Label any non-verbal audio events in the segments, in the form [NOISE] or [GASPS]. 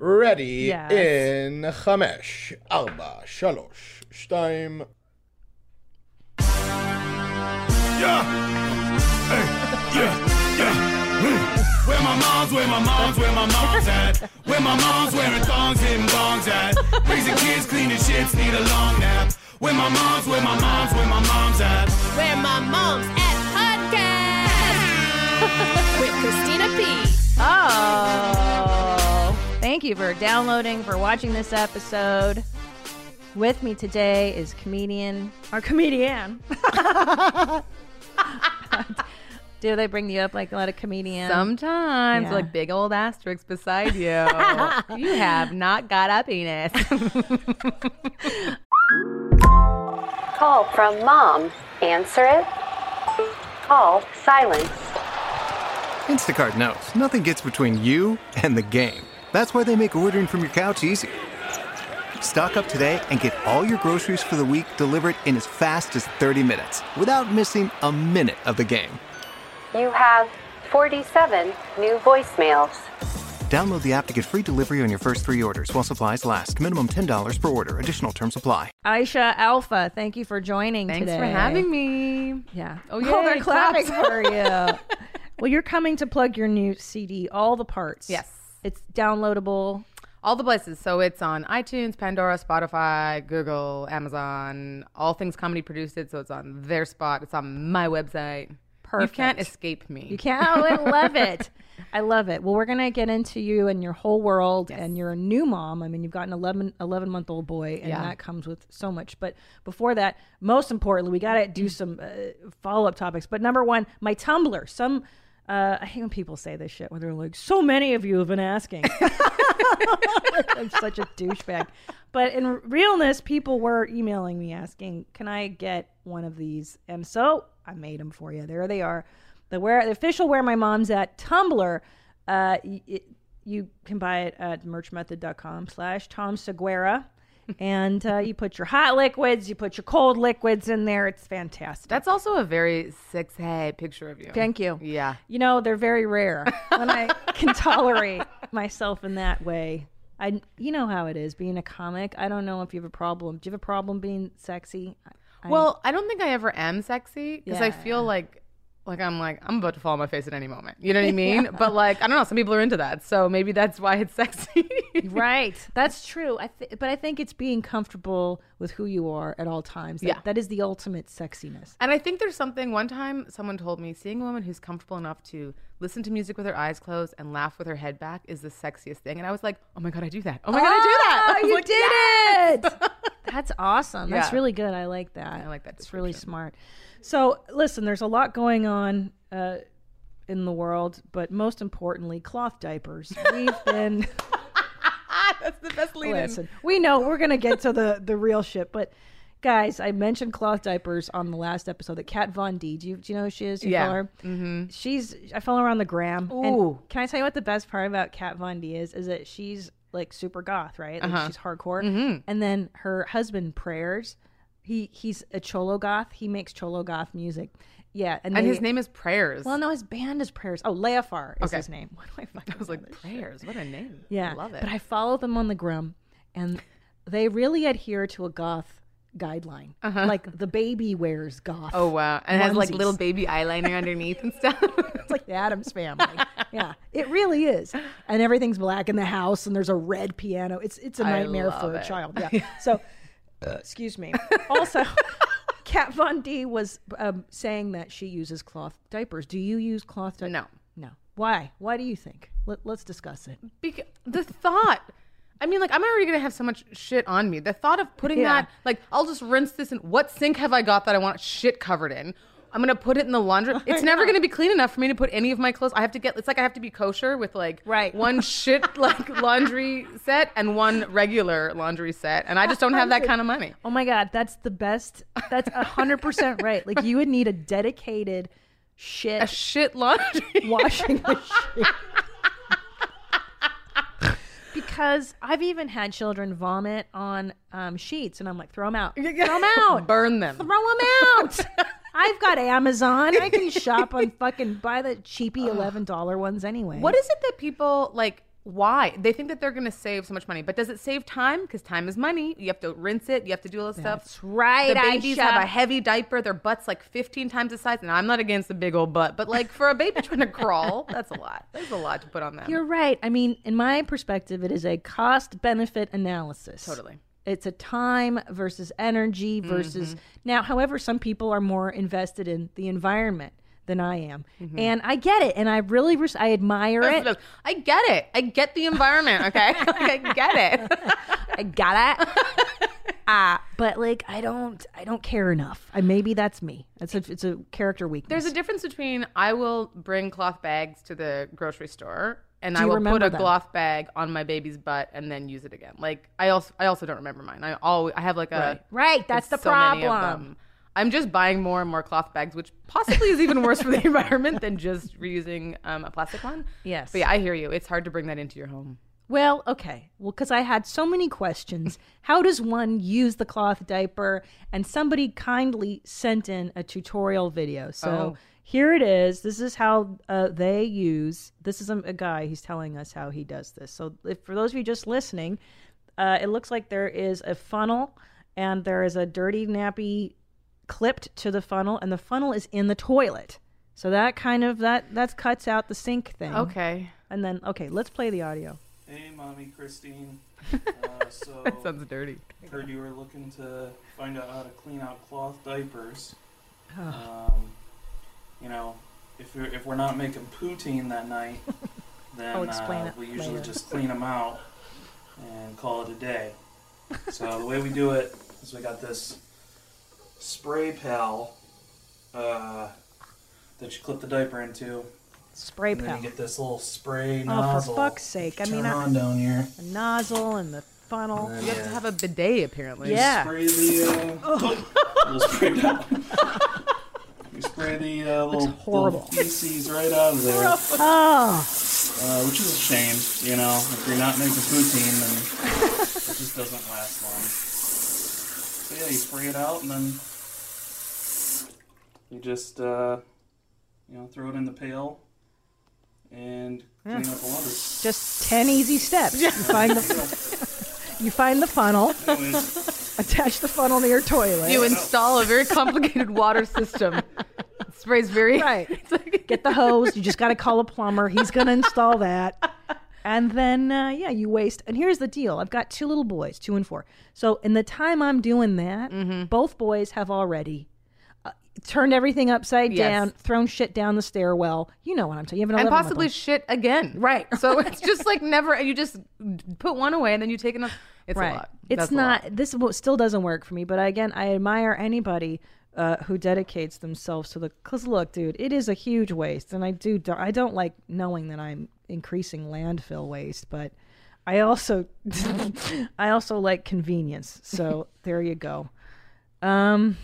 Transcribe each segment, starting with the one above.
ready Yes. in חמש, ארבע, שלוש, שתיים. Yeah. Hey, yeah, yeah. Hmm. Where my mom's, where my mom's, where my mom's at. Where my mom's wearing thongs, hitting bongs at. Raising kids, cleaning shits, need a long nap. Where my mom's, where my mom's, where my mom's at. Where my mom's at podcast [LAUGHS] with Christina P. Oh, thank you for downloading, for watching this episode. With me today is comedian, our comedian. [LAUGHS] Do they bring you up like a lot of comedians? Sometimes, Yeah. like big old asterisks beside you. [LAUGHS] you have not got a penis. [LAUGHS] Call from mom. Answer it. Call silence. Instacart knows nothing gets between you and the game. That's why they make ordering from your couch easy. Stock up today and get all your groceries for the week delivered in as fast as 30 minutes without missing a minute of the game. You have 47 new voicemails. Download the app to get free delivery on your first three orders while supplies last. Minimum $10 per order. Additional terms apply. Aisha Alfa, thank you for joining Thanks today. for having me. Yeah. Oh, oh they're yay, clapping for you. [LAUGHS] well, you're coming to plug your new CD, All the Parts. Yes. It's downloadable. All the places. So it's on iTunes, Pandora, Spotify, Google, Amazon. All things comedy produced it. So it's on their spot. It's on my website. Perfect. You can't escape me. You can't. Oh, I love it. [LAUGHS] I love it. Well, we're going to get into you and your whole world, and you're a new mom. I mean, you've got an 11, 11 month old boy, and Yeah. that comes with so much. But before that, most importantly, we got to do some uh, follow up topics. But number one, my tumbler. Some. Uh, I hate when people say this shit where they're like, "So many of you have been asking." [LAUGHS] I'm such a douchebag. But in realness, people were emailing me asking, "Can I get one of these?" And so I made them for you. There they are. The where the official where my mom's at tumbler. Uh, it, you can buy it at merchmethod.com slash Tom Segura. And uh, you put your hot liquids, you put your cold liquids in there. It's fantastic. That's also a very sexy picture of you. Thank you. Yeah. You know, they're very rare when I [LAUGHS] can tolerate myself in that way. I, you know how it is being a comic. I don't know if you have a problem. Do you have a problem being sexy? I- Well, I don't think I ever am sexy because I Yeah. feel like like I'm like I'm about to fall on my face at any moment. You know what I [LAUGHS] mean? But like I don't know, some people are into that, so maybe that's why it's sexy. [LAUGHS] right. That's true. I th- but I think it's being comfortable with who you are at all times. That, Yeah. that is the ultimate sexiness. And I think there's something. One time, someone told me seeing a woman who's comfortable enough to listen to music with her eyes closed and laugh with her head back is the sexiest thing. And I was like, oh my god, I do that. Oh my god, I do that. Ah, I Oh, you like, did "Yes!" it. That's awesome. That's really good. I like that. I like that It's really smart. So, listen, there's a lot going on uh, in the world, but most importantly, cloth diapers. We've [LAUGHS] been That's the best lead listen. We know we're gonna get to the the real shit, but. Guys, I mentioned cloth diapers on the last episode. That Kat Von D. Do you, do you know who she is? Do you Yeah. follow her? Mm-hmm. She's. I follow her on the gram. And Ooh. can I tell you what the best part about Kat Von D is? Is that she's like super goth, right? Uh-huh. She's hardcore. Mm-hmm. And then her husband prayers. He he's a cholo goth. He makes cholo goth music. Yeah, and, And they- his name is Prayers. Well, no, his band is prayers. Oh, Leafar is Okay. his name. [LAUGHS] What do I fucking? I was like, this shit? Prayers. What a name. Yeah, I love it. But I follow them on the gram, and they really adhere to a goth guideline. Like the baby wears goth. Uh-huh. oh wow, and it has like little baby eyeliner underneath and stuff. [LAUGHS] It's like the Addams family. yeah, it really is. And everything's black in the house, and there's a red piano. It's it's a nightmare for love a child. Yeah. [LAUGHS] So, excuse me. [LAUGHS] Also, Kat Von D was um, saying that she uses cloth diapers. Do you use cloth diapers? No. No. Why? Why do you think? Let, let's discuss it. Because the thought. I mean, like, I'm already gonna have so much shit on me. The thought of putting Yeah. that, like, I'll just rinse this in. What sink have I got that I want shit covered in? I'm gonna put it in the laundry. It's never gonna be clean enough for me to put any of my clothes. I have to get. It's like I have to be kosher with like Right. one [LAUGHS] shit like laundry set and one regular laundry set, and I just don't have that kind of money. Oh my god, that's the best. That's a hundred percent right. Like you would need a dedicated shit A shit laundry. [LAUGHS] washing [LAUGHS] machine. because I've even had children vomit on um, sheets, and I'm like, throw them out, throw them out, Burn them. throw them out. I've got Amazon. I can shop on [LAUGHS] fucking buy the cheapy eleven dollar ones anyway. What is it that people like? why? They think that they're going to save so much money, but does it save time? Because time is money. You have to rinse it. You have to do all this stuff. That's right, The babies Aisha. have a heavy diaper. Their butt's like 15 times the size. And I'm not against the big old butt, but like for a baby trying to [LAUGHS] crawl, that's a lot. There's a lot to put on them. You're right. I mean, in my perspective, it is a cost benefit analysis. Totally. It's a time versus energy versus. Mm-hmm. Now, however, some people are more invested in the environment than I am. Mm-hmm. And I get it. And I really, res- I admire it. I get it. I get the environment. Okay, [LAUGHS] I get it. [LAUGHS] I got it. [LAUGHS] uh, but like, I don't, I don't care enough. I, maybe that's me. It's a, it's a character weakness. There's a difference between I will bring cloth bags to the grocery store and I will put a them? cloth bag on my baby's butt and then use it again. Like I also I also don't remember mine. I always I have like a Right. Right, that's the so problem. I'm just buying more and more cloth bags, which possibly is even worse for the [LAUGHS] environment than just reusing um, a plastic one. Yes. But yeah, I hear you. It's hard to bring that into your home. Well, okay. Well, because I had so many questions. [LAUGHS] How does one use the cloth diaper? And somebody kindly sent in a tutorial video. So Oh. Here it is. This is how uh, they use. This is a, a guy. He's telling us how he does this. So if, for those of you just listening, uh, it looks like there is a funnel and there is a dirty nappy clipped to the funnel, and the funnel is in the toilet. So that kind of that that cuts out the sink thing. Okay. And then okay, let's play the audio. Hey, mommy, Christine. [LAUGHS] Uh, so That sounds dirty. heard you were looking to find out how to clean out cloth diapers. Oh. Um, you know, if we're, if we're not making poutine that night, [LAUGHS] then uh, we usually later. just clean them out and call it a day. So the way we do it is we got this spray pal uh, that you clip the diaper into. Spray and then pal. you get this little spray Oh, nozzle. for fuck's sake! I Turn mean, I, on down here. the nozzle and the funnel. And then You have to have a bidet apparently. Yeah. Spray the uh, [LAUGHS] little spray down. [LAUGHS] You spray the uh, little, horrible. little feces right out of there, Oh, uh, which is a shame. You know, if you're not making poutine, then it just doesn't last long. So yeah, you spray it out, and then you just uh, you know throw it in the pail and clean up the laundry. just ten easy steps. You find the [LAUGHS] you find the funnel, Anyway, attach the funnel to your toilet. You install a very complicated water system. It sprays very Right. [LAUGHS] Like- Get the hose. You just got to call a plumber. He's going to install that. And then, uh, yeah, you waste. And here's the deal I've got two little boys, two and four. So, in the time I'm doing that, Mm-hmm. both boys have already uh, turned everything upside Yes. down, thrown shit down the stairwell. You know what I'm saying. You and possibly shit again. Right. So it's [LAUGHS] just like never. You just put one away and then you take another. It's right. a lot. It's That's not. This still doesn't work for me. But again, I admire anybody uh, who dedicates themselves to the. Cause look, dude, it is a huge waste, and I do. I don't like knowing that I'm increasing landfill waste, but I also, [LAUGHS] I also like convenience. So there you go. Um.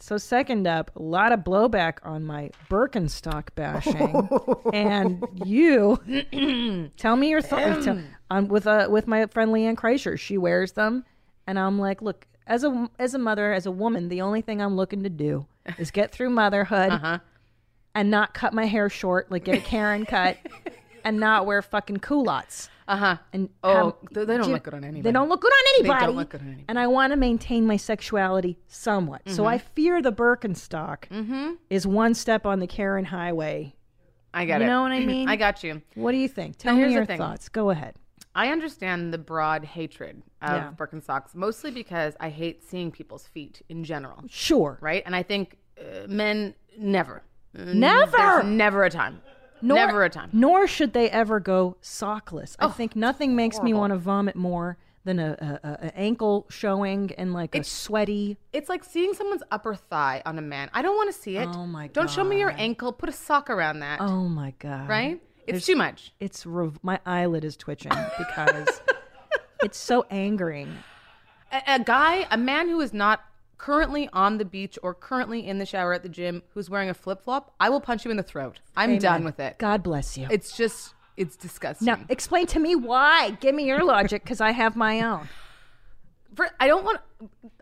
So second up, a lot of blowback on my Birkenstock bashing, [LAUGHS] and you [CLEARS THROAT] tell me your thoughts. I'm with uh, with my friend LeeAnn Kreischer. She wears them, and I'm like, look, as a as a mother, as a woman, the only thing I'm looking to do is get through motherhood Uh-huh. and not cut my hair short, like get a Karen cut, [LAUGHS] and not wear fucking culottes. Uh huh. And Oh, have- they they don't do look good on anybody. They don't look good on They anybody. don't look good on anybody. And I want to maintain my sexuality somewhat. So Mm-hmm. I fear the Birkenstock is one step on the Karen highway. I get You it. You know what I [CLEARS THROAT] mean? I got you. What do you think? Tell here's me your thoughts. Go ahead. I understand the broad hatred of Yeah. Birkenstocks, mostly because I hate seeing people's feet in general, Sure. right? And I think uh, men never, Never. There's never a time, Nor, never a time. Nor should they ever go sockless. I oh, think nothing makes me want to vomit more than a, a, a, ankle showing and like a sweaty. It's like seeing someone's upper thigh on a man. I don't want to see it. Oh my Don't show me your ankle. Put a sock around that. Oh my god! right? It's too much. It's rev- my eyelid is twitching because [LAUGHS] it's so angering. A, a guy, a man who is not currently on the beach or currently in the shower at the gym who's wearing a flip flop, I will punch you in the throat. I'm done with it. God bless you. It's just, it's disgusting. now explain to me why. Give me your logic because I have my own. For, I don't want.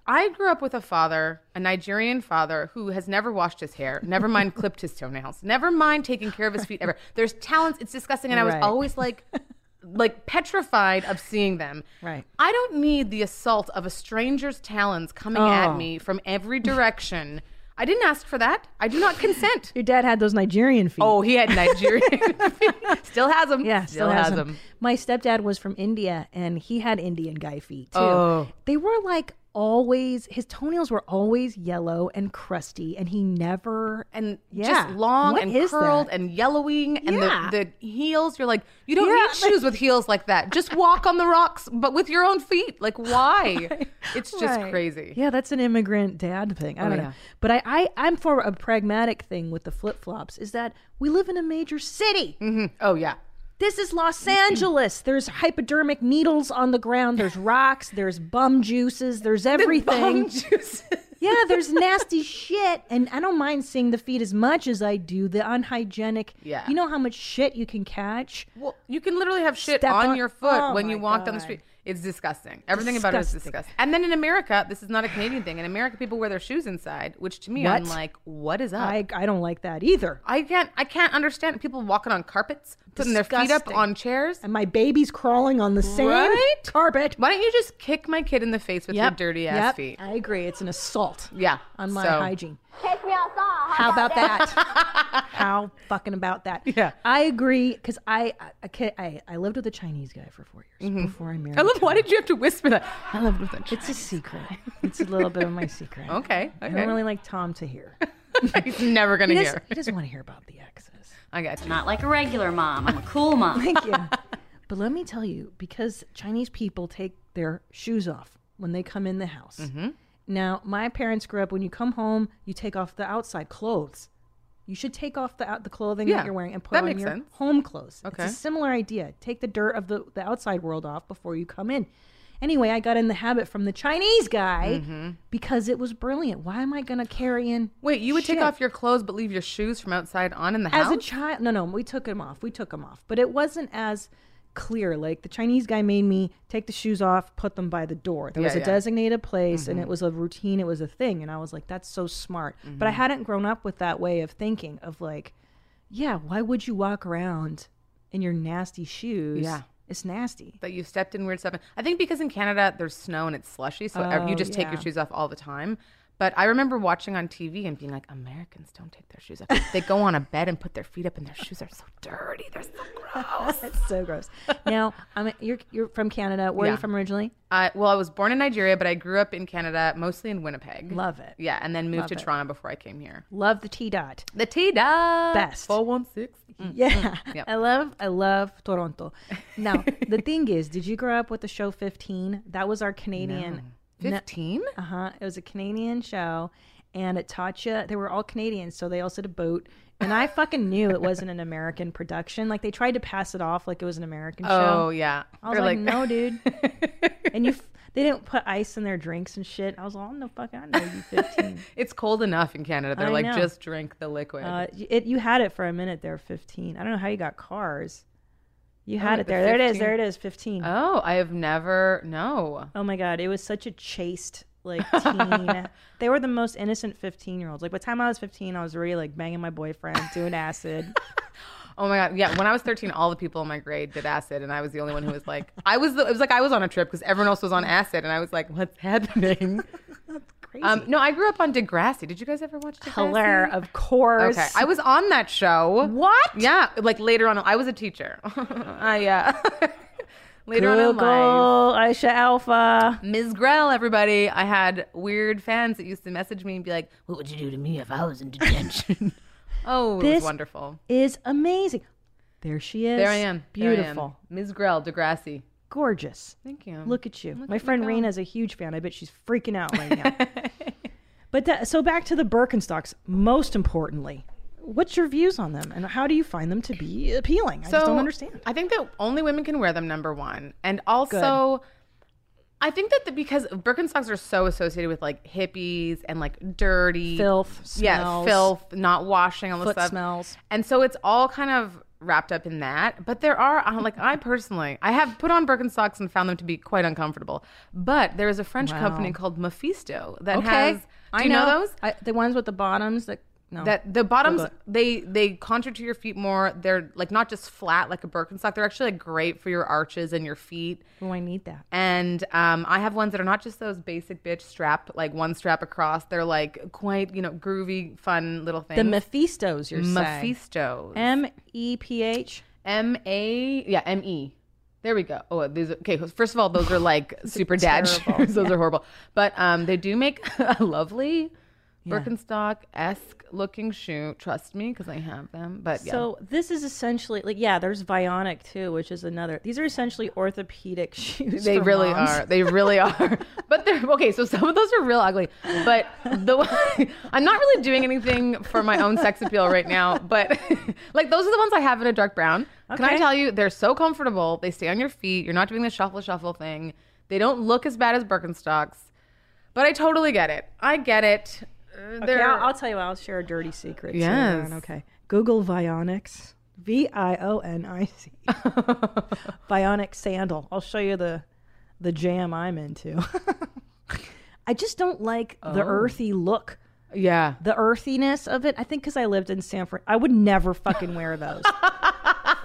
I grew up with a father, a Nigerian father, who has never washed his hair, never mind [LAUGHS] clipped his toenails, never mind taking care of his feet ever. There's talents. It's disgusting, and I was Right. always like, [LAUGHS] like petrified of seeing them. Right. I don't need the assault of a stranger's talons coming Oh. at me from every direction. I didn't ask for that. I do not consent. [LAUGHS] Your dad had those Nigerian feet. Oh, he had Nigerian. [LAUGHS] Feet. Still has them. Yeah, still, has them. My stepdad was from India and he had Indian guy feet too. Oh. They were like always his toenails were always yellow and crusty and he never And Yeah. just long What and curled that? and yellowing and Yeah. the, the heels. You're like, you don't Yeah, need like- shoes with heels like that. Just walk on the rocks, but with your own feet. Like, why? [LAUGHS] It's just Right. crazy. Yeah, that's an immigrant dad thing. I Oh, don't yeah. know. But I, I, I'm for a pragmatic thing with the flip flops is that we live in a major city. Mm-hmm. Oh, yeah. This is Los mm-hmm. Angeles. There's hypodermic needles on the ground. There's [LAUGHS] rocks. There's bum juices. There's everything. Bum juice. yeah, there's [LAUGHS] nasty shit. And I don't mind seeing the feet as much as I do the unhygienic. Yeah. You know how much shit you can catch? Well, you can literally have shit on, on- your foot Oh when you walk down the street. It's disgusting. Everything about it is Disgusting. disgusting. And then in America, this is not a Canadian thing. In America, people wear their shoes inside, which to me, I'm like, what is up? I, I don't like that either. I can't. I can't understand people walking on carpets, putting their feet up on chairs. And my baby's crawling on the same Right? carpet. Why don't you just kick my kid in the face with your dirty ass yep. feet? I agree. It's an assault Yeah. on my so- hygiene. Take me outside. How about that? [LAUGHS] How fucking about that? [LAUGHS] Yeah. I agree because I I, I, ca- I I lived with a Chinese guy for four years before I married. Mm-hmm. I love. him. Why did you have to whisper that? I lived with a Chinese It's a secret. [LAUGHS] It's a little bit of my secret. Okay. I Okay. don't really like Tom to hear. He's never gonna He hear. doesn't, he doesn't want to hear about the exes. I got you. Not like a regular mom. I'm a cool [LAUGHS] mom. Thank you. [LAUGHS] But let me tell you, because Chinese people take their shoes off when they come in the house. Mm-hmm. Now, my parents grew up when you come home, you take off the outside clothes. You should take off the out the clothing Yeah, that you're wearing and put on your sense. home clothes. Okay. It's a similar idea. Take the dirt of the, the outside world off before you come in. Anyway, I got in the habit from the Chinese guy Mm-hmm. because it was brilliant. Why am I going to carry in? Wait, you would take off your clothes but leave your shoes from outside on in the as house? As a child no no we took them off we took them off but it wasn't as clear like the chinese guy made me take the shoes off put them by the door there was a yeah. designated place and Mhm. it was a routine it was a thing and i was like that's so smart but i Mhm. hadn't grown up with that way of thinking of like yeah why would you walk around in your nasty shoes Yeah. It's nasty that you stepped in weird stuff. I think because in Canada there's snow and it's slushy, so ev- you Oh, just take your yeah. shoes off all the time. But I remember watching on TV and being like, Americans don't take their shoes off. they go on a bed and put their feet up, and their shoes are so dirty. They're so gross. it's [LAUGHS] so gross now i'm you're you're from canada where are you from originally I, well, I was born in Nigeria, but I grew up in Canada, mostly in Winnipeg. Love it. Yeah, and then moved Love to it. Toronto before I came here. love the t dot The T dot Best. four one six. Mm. Yeah, mm. [LAUGHS] Yep. I love I love Toronto. Now the [LAUGHS] thing is, did you grow up with the show Fifteen? That was our Canadian. Fifteen. Uh huh. It was a Canadian show, and it taught you. They were all Canadians, so they all did a boat. And I fucking knew it wasn't an American production. Like they tried to pass it off like it was an American show. Oh yeah. I was They're like, no, [LAUGHS] dude. and you, f- they didn't put ice in their drinks and shit. I was like, oh no, fuck, I know you fifteen. [LAUGHS] it's cold enough in Canada. They're I like, know. just drink the liquid. Uh, it, you had it for a minute there, 15. I don't know how you got cars. You oh, had Oh, it the there. There it is. There it is. 15. oh, I have never. No. Oh my God. It was such a chaste, like, [LAUGHS] teen. they were the most innocent 15 year olds. Like, by the time I was 15, I was already, like, banging my boyfriend, doing acid. [LAUGHS] Oh my god, yeah. When I was 13, all the people in my grade did acid, and I was the only one who was like, I was. The, it was like I was on a trip because everyone else was on acid, and I was like, what's happening? [LAUGHS] Crazy. Um, no, I grew up on Degrassi. Did you guys ever watch Degrassi? Hilaire, of course. Okay, I was on that show. What? Yeah, like later on, I was a teacher. [LAUGHS] I uh, [LAUGHS] later on in life. Google, Aisha Alfa. Ms. Grell, everybody. I had weird fans that used to message me and be like, "What would you do to me if I was in detention?" [LAUGHS] oh, it This was wonderful. is amazing. There she is. There I am. There I am. Beautiful. Ms. Grell, Degrassi. Gorgeous. Thank you. Look at you. Look My at friend. Rena's a huge fan. I bet she's freaking out right now. [LAUGHS] but that, so back to the Birkenstocks. Most importantly, what's your views on them, and how do you find them to be appealing? I just don't understand. I think that only women can wear them. Number one, and also, I think that the, because Birkenstocks are so associated with like hippies and like dirty Filth, yeah, filth, not washing all the stuff, smells. and so it's all kind of wrapped up in that. But there are uh, like I personally, I have put on Birkenstocks and found them to be quite uncomfortable. But there is a French Wow. company called Mephisto that Okay, has. Do I you know, those? I, the ones with the bottoms that No. That the bottoms they they contour to your feet more. They're like not just flat like a Birkenstock. They're actually like great for your arches and your feet. oh, I need that. And um, I have ones that are not just those basic bitch strap, like one strap across. They're like quite you know groovy, fun little things. The Mephistos, you're saying. Mephistos. M E P H. M A yeah M E. There we go. Oh, these are, okay. First of all, those are like [LAUGHS] super dad terrible. shoes. [LAUGHS] Those are horrible. But um, they do make [LAUGHS] a lovely Birkenstock esque looking shoe. Trust me, because I have them. But yeah. So this is essentially like yeah, there's Vionic too, which is another. These are essentially orthopedic [LAUGHS] shoes. They really moms. are. They really are. [LAUGHS] but they're okay. So some of those are real ugly. But the one, [LAUGHS] I'm not really doing anything for my own sex appeal right now. But like those are the ones I have in a dark brown. Can I tell you, they're so comfortable. They stay on your feet. You're not doing the shuffle shuffle thing. They don't look as bad as Birkenstocks. But I totally get it. I get it. Uh, Okay, they're- I'll, I'll tell you. what, I'll share a dirty secret. too, Yes. Aaron, Okay. Google Vionics. V I O N I C. [LAUGHS] Vionic sandal. I'll show you the the jam I'm into. [LAUGHS] I just don't like the Oh. earthy look. yeah. The earthiness of it. I think because I lived in San Fran, I would never fucking wear those. [LAUGHS]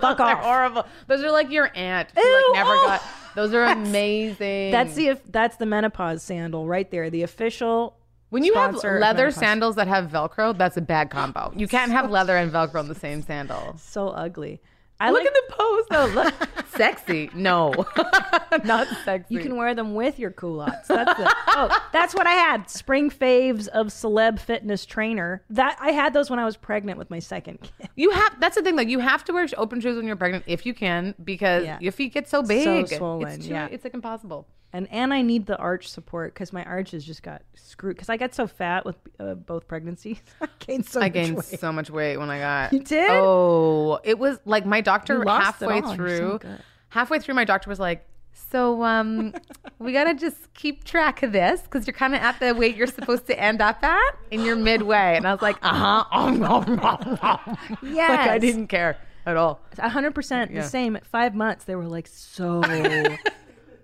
Fuck They're off. horrible. Those are like your aunt. who, Ew. like never Oh. got. Those are amazing. That's the that's the menopause sandal right there. The official. When you have leather sandals that have Velcro, that's a bad combo. You can't have [LAUGHS] leather and Velcro in the same sandal. so ugly. I Look like at the pose though. Look, [LAUGHS] sexy. No, [LAUGHS] not sexy. You can wear them with your culottes. That's it. oh, that's what I had. Spring faves of celeb fitness trainer. That I had those when I was pregnant with my second kid. You have. That's the thing. Like you have to wear open shoes when you're pregnant if you can, because Yeah. your feet get so big. So swollen, It's too, yeah. It's like impossible. And and I need the arch support because my arches just got screwed. Because I got so fat with uh, both pregnancies. [LAUGHS] I gained so I much gained weight. so much weight when I got. You did? Oh, it was like my doctor You lost it halfway. You're so through. halfway through, my doctor was like, "So, um, [LAUGHS] we gotta just keep track of this because you're kind of at the weight you're supposed to end up at, and you're midway." And I was like, "Uh huh." [LAUGHS] Yes. like I didn't care at all. hundred percent Yeah. the same. At five months, they were like, "So,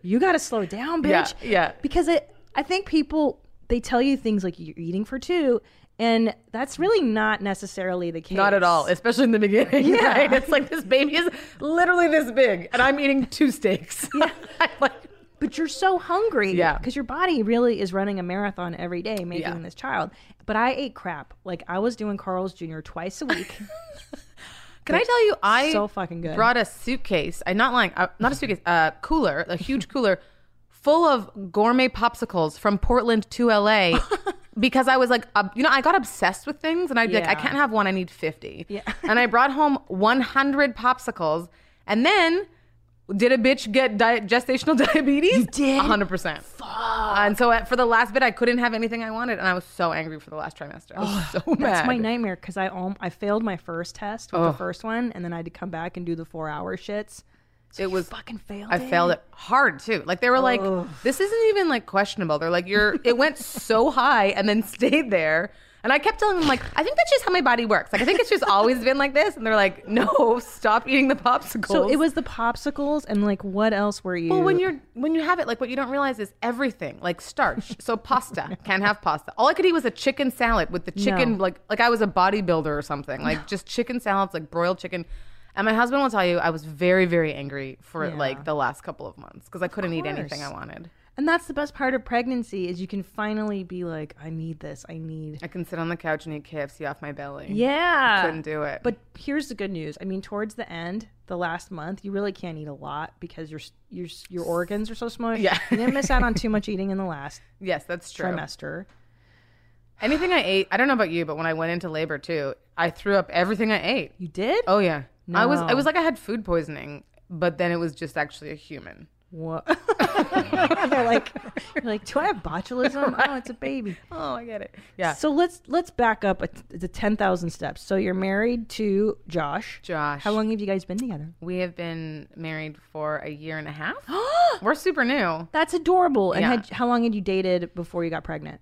you got to slow down, bitch." Yeah, yeah. Because it, I think people they tell you things like you're eating for two, and that's really not necessarily the case. Not at all, especially in the beginning. Yeah. [LAUGHS] Right? It's like this baby is literally this big, and I'm eating two steaks. Yeah. [LAUGHS] like, But you're so hungry, Yeah. because your body really is running a marathon every day making Yeah. this child. But I ate crap. Like I was doing Carl's Jr. twice a week. [LAUGHS] Can I tell you, I so fucking good. brought a suitcase. I'm not lying. Uh, not a suitcase. A cooler, a huge [LAUGHS] cooler, full of gourmet popsicles from Portland to LA. [LAUGHS] Because I was like, uh, you know, I got obsessed with things, and I'd be like, I can't have one. I need fifty. Yeah. and I brought home 100 popsicles, and then did a bitch get di- gestational [LAUGHS] diabetes? You did? 100. percent Fuck. And so at, for the last bit, I couldn't have anything I wanted, and I was so angry for the last trimester. I was so mad. That's my nightmare because I um, I failed my first test with Oh. the first one, and then I had to come back and do the four hour shits. So It was- fucking failed. I failed it hard too. Like they were like, this isn't even like questionable. They're like, you're. It went so high and then stayed there. And I kept telling them like, I think that's just how my body works. Like I think it's just always been like this. And they're like, no, stop eating the popsicles. So it was the popsicles and like what else were you? Well, when you're when you have it, like what you don't realize is everything, like starch. So pasta [LAUGHS] can't have pasta. All I could eat was a chicken salad with the chicken, No. like like I was a bodybuilder or something. Like just chicken salads, like broiled chicken. And my husband will tell you, I was very very angry for Yeah. like the last couple of months because I couldn't eat anything I wanted. And that's the best part of pregnancy is you can finally be like, I need this. I need. I can sit on the couch and eat KFC off my belly. Yeah. I couldn't do it. But here's the good news. I mean, towards the end, the last month, you really can't eat a lot because your your your organs are so small. Yeah. you didn't miss out on too [LAUGHS] much eating in the last yes, that's true. trimester. Anything I ate, I don't know about you, but when I went into labor too, I threw up everything I ate. You did? Oh yeah, No. I was. It was like I had food poisoning, but then it was just actually a human. What? [LAUGHS] [LAUGHS] They're like, you're like, do I have botulism? Oh, it's a baby. Oh, I get it. Yeah. So let's let's back up a, the ten thousand steps. So you're married to Josh. Josh. How long have you guys been together? We have been married for a year and a half. [GASPS] We're super new. That's adorable. And Yeah. had, how long had you dated before you got pregnant?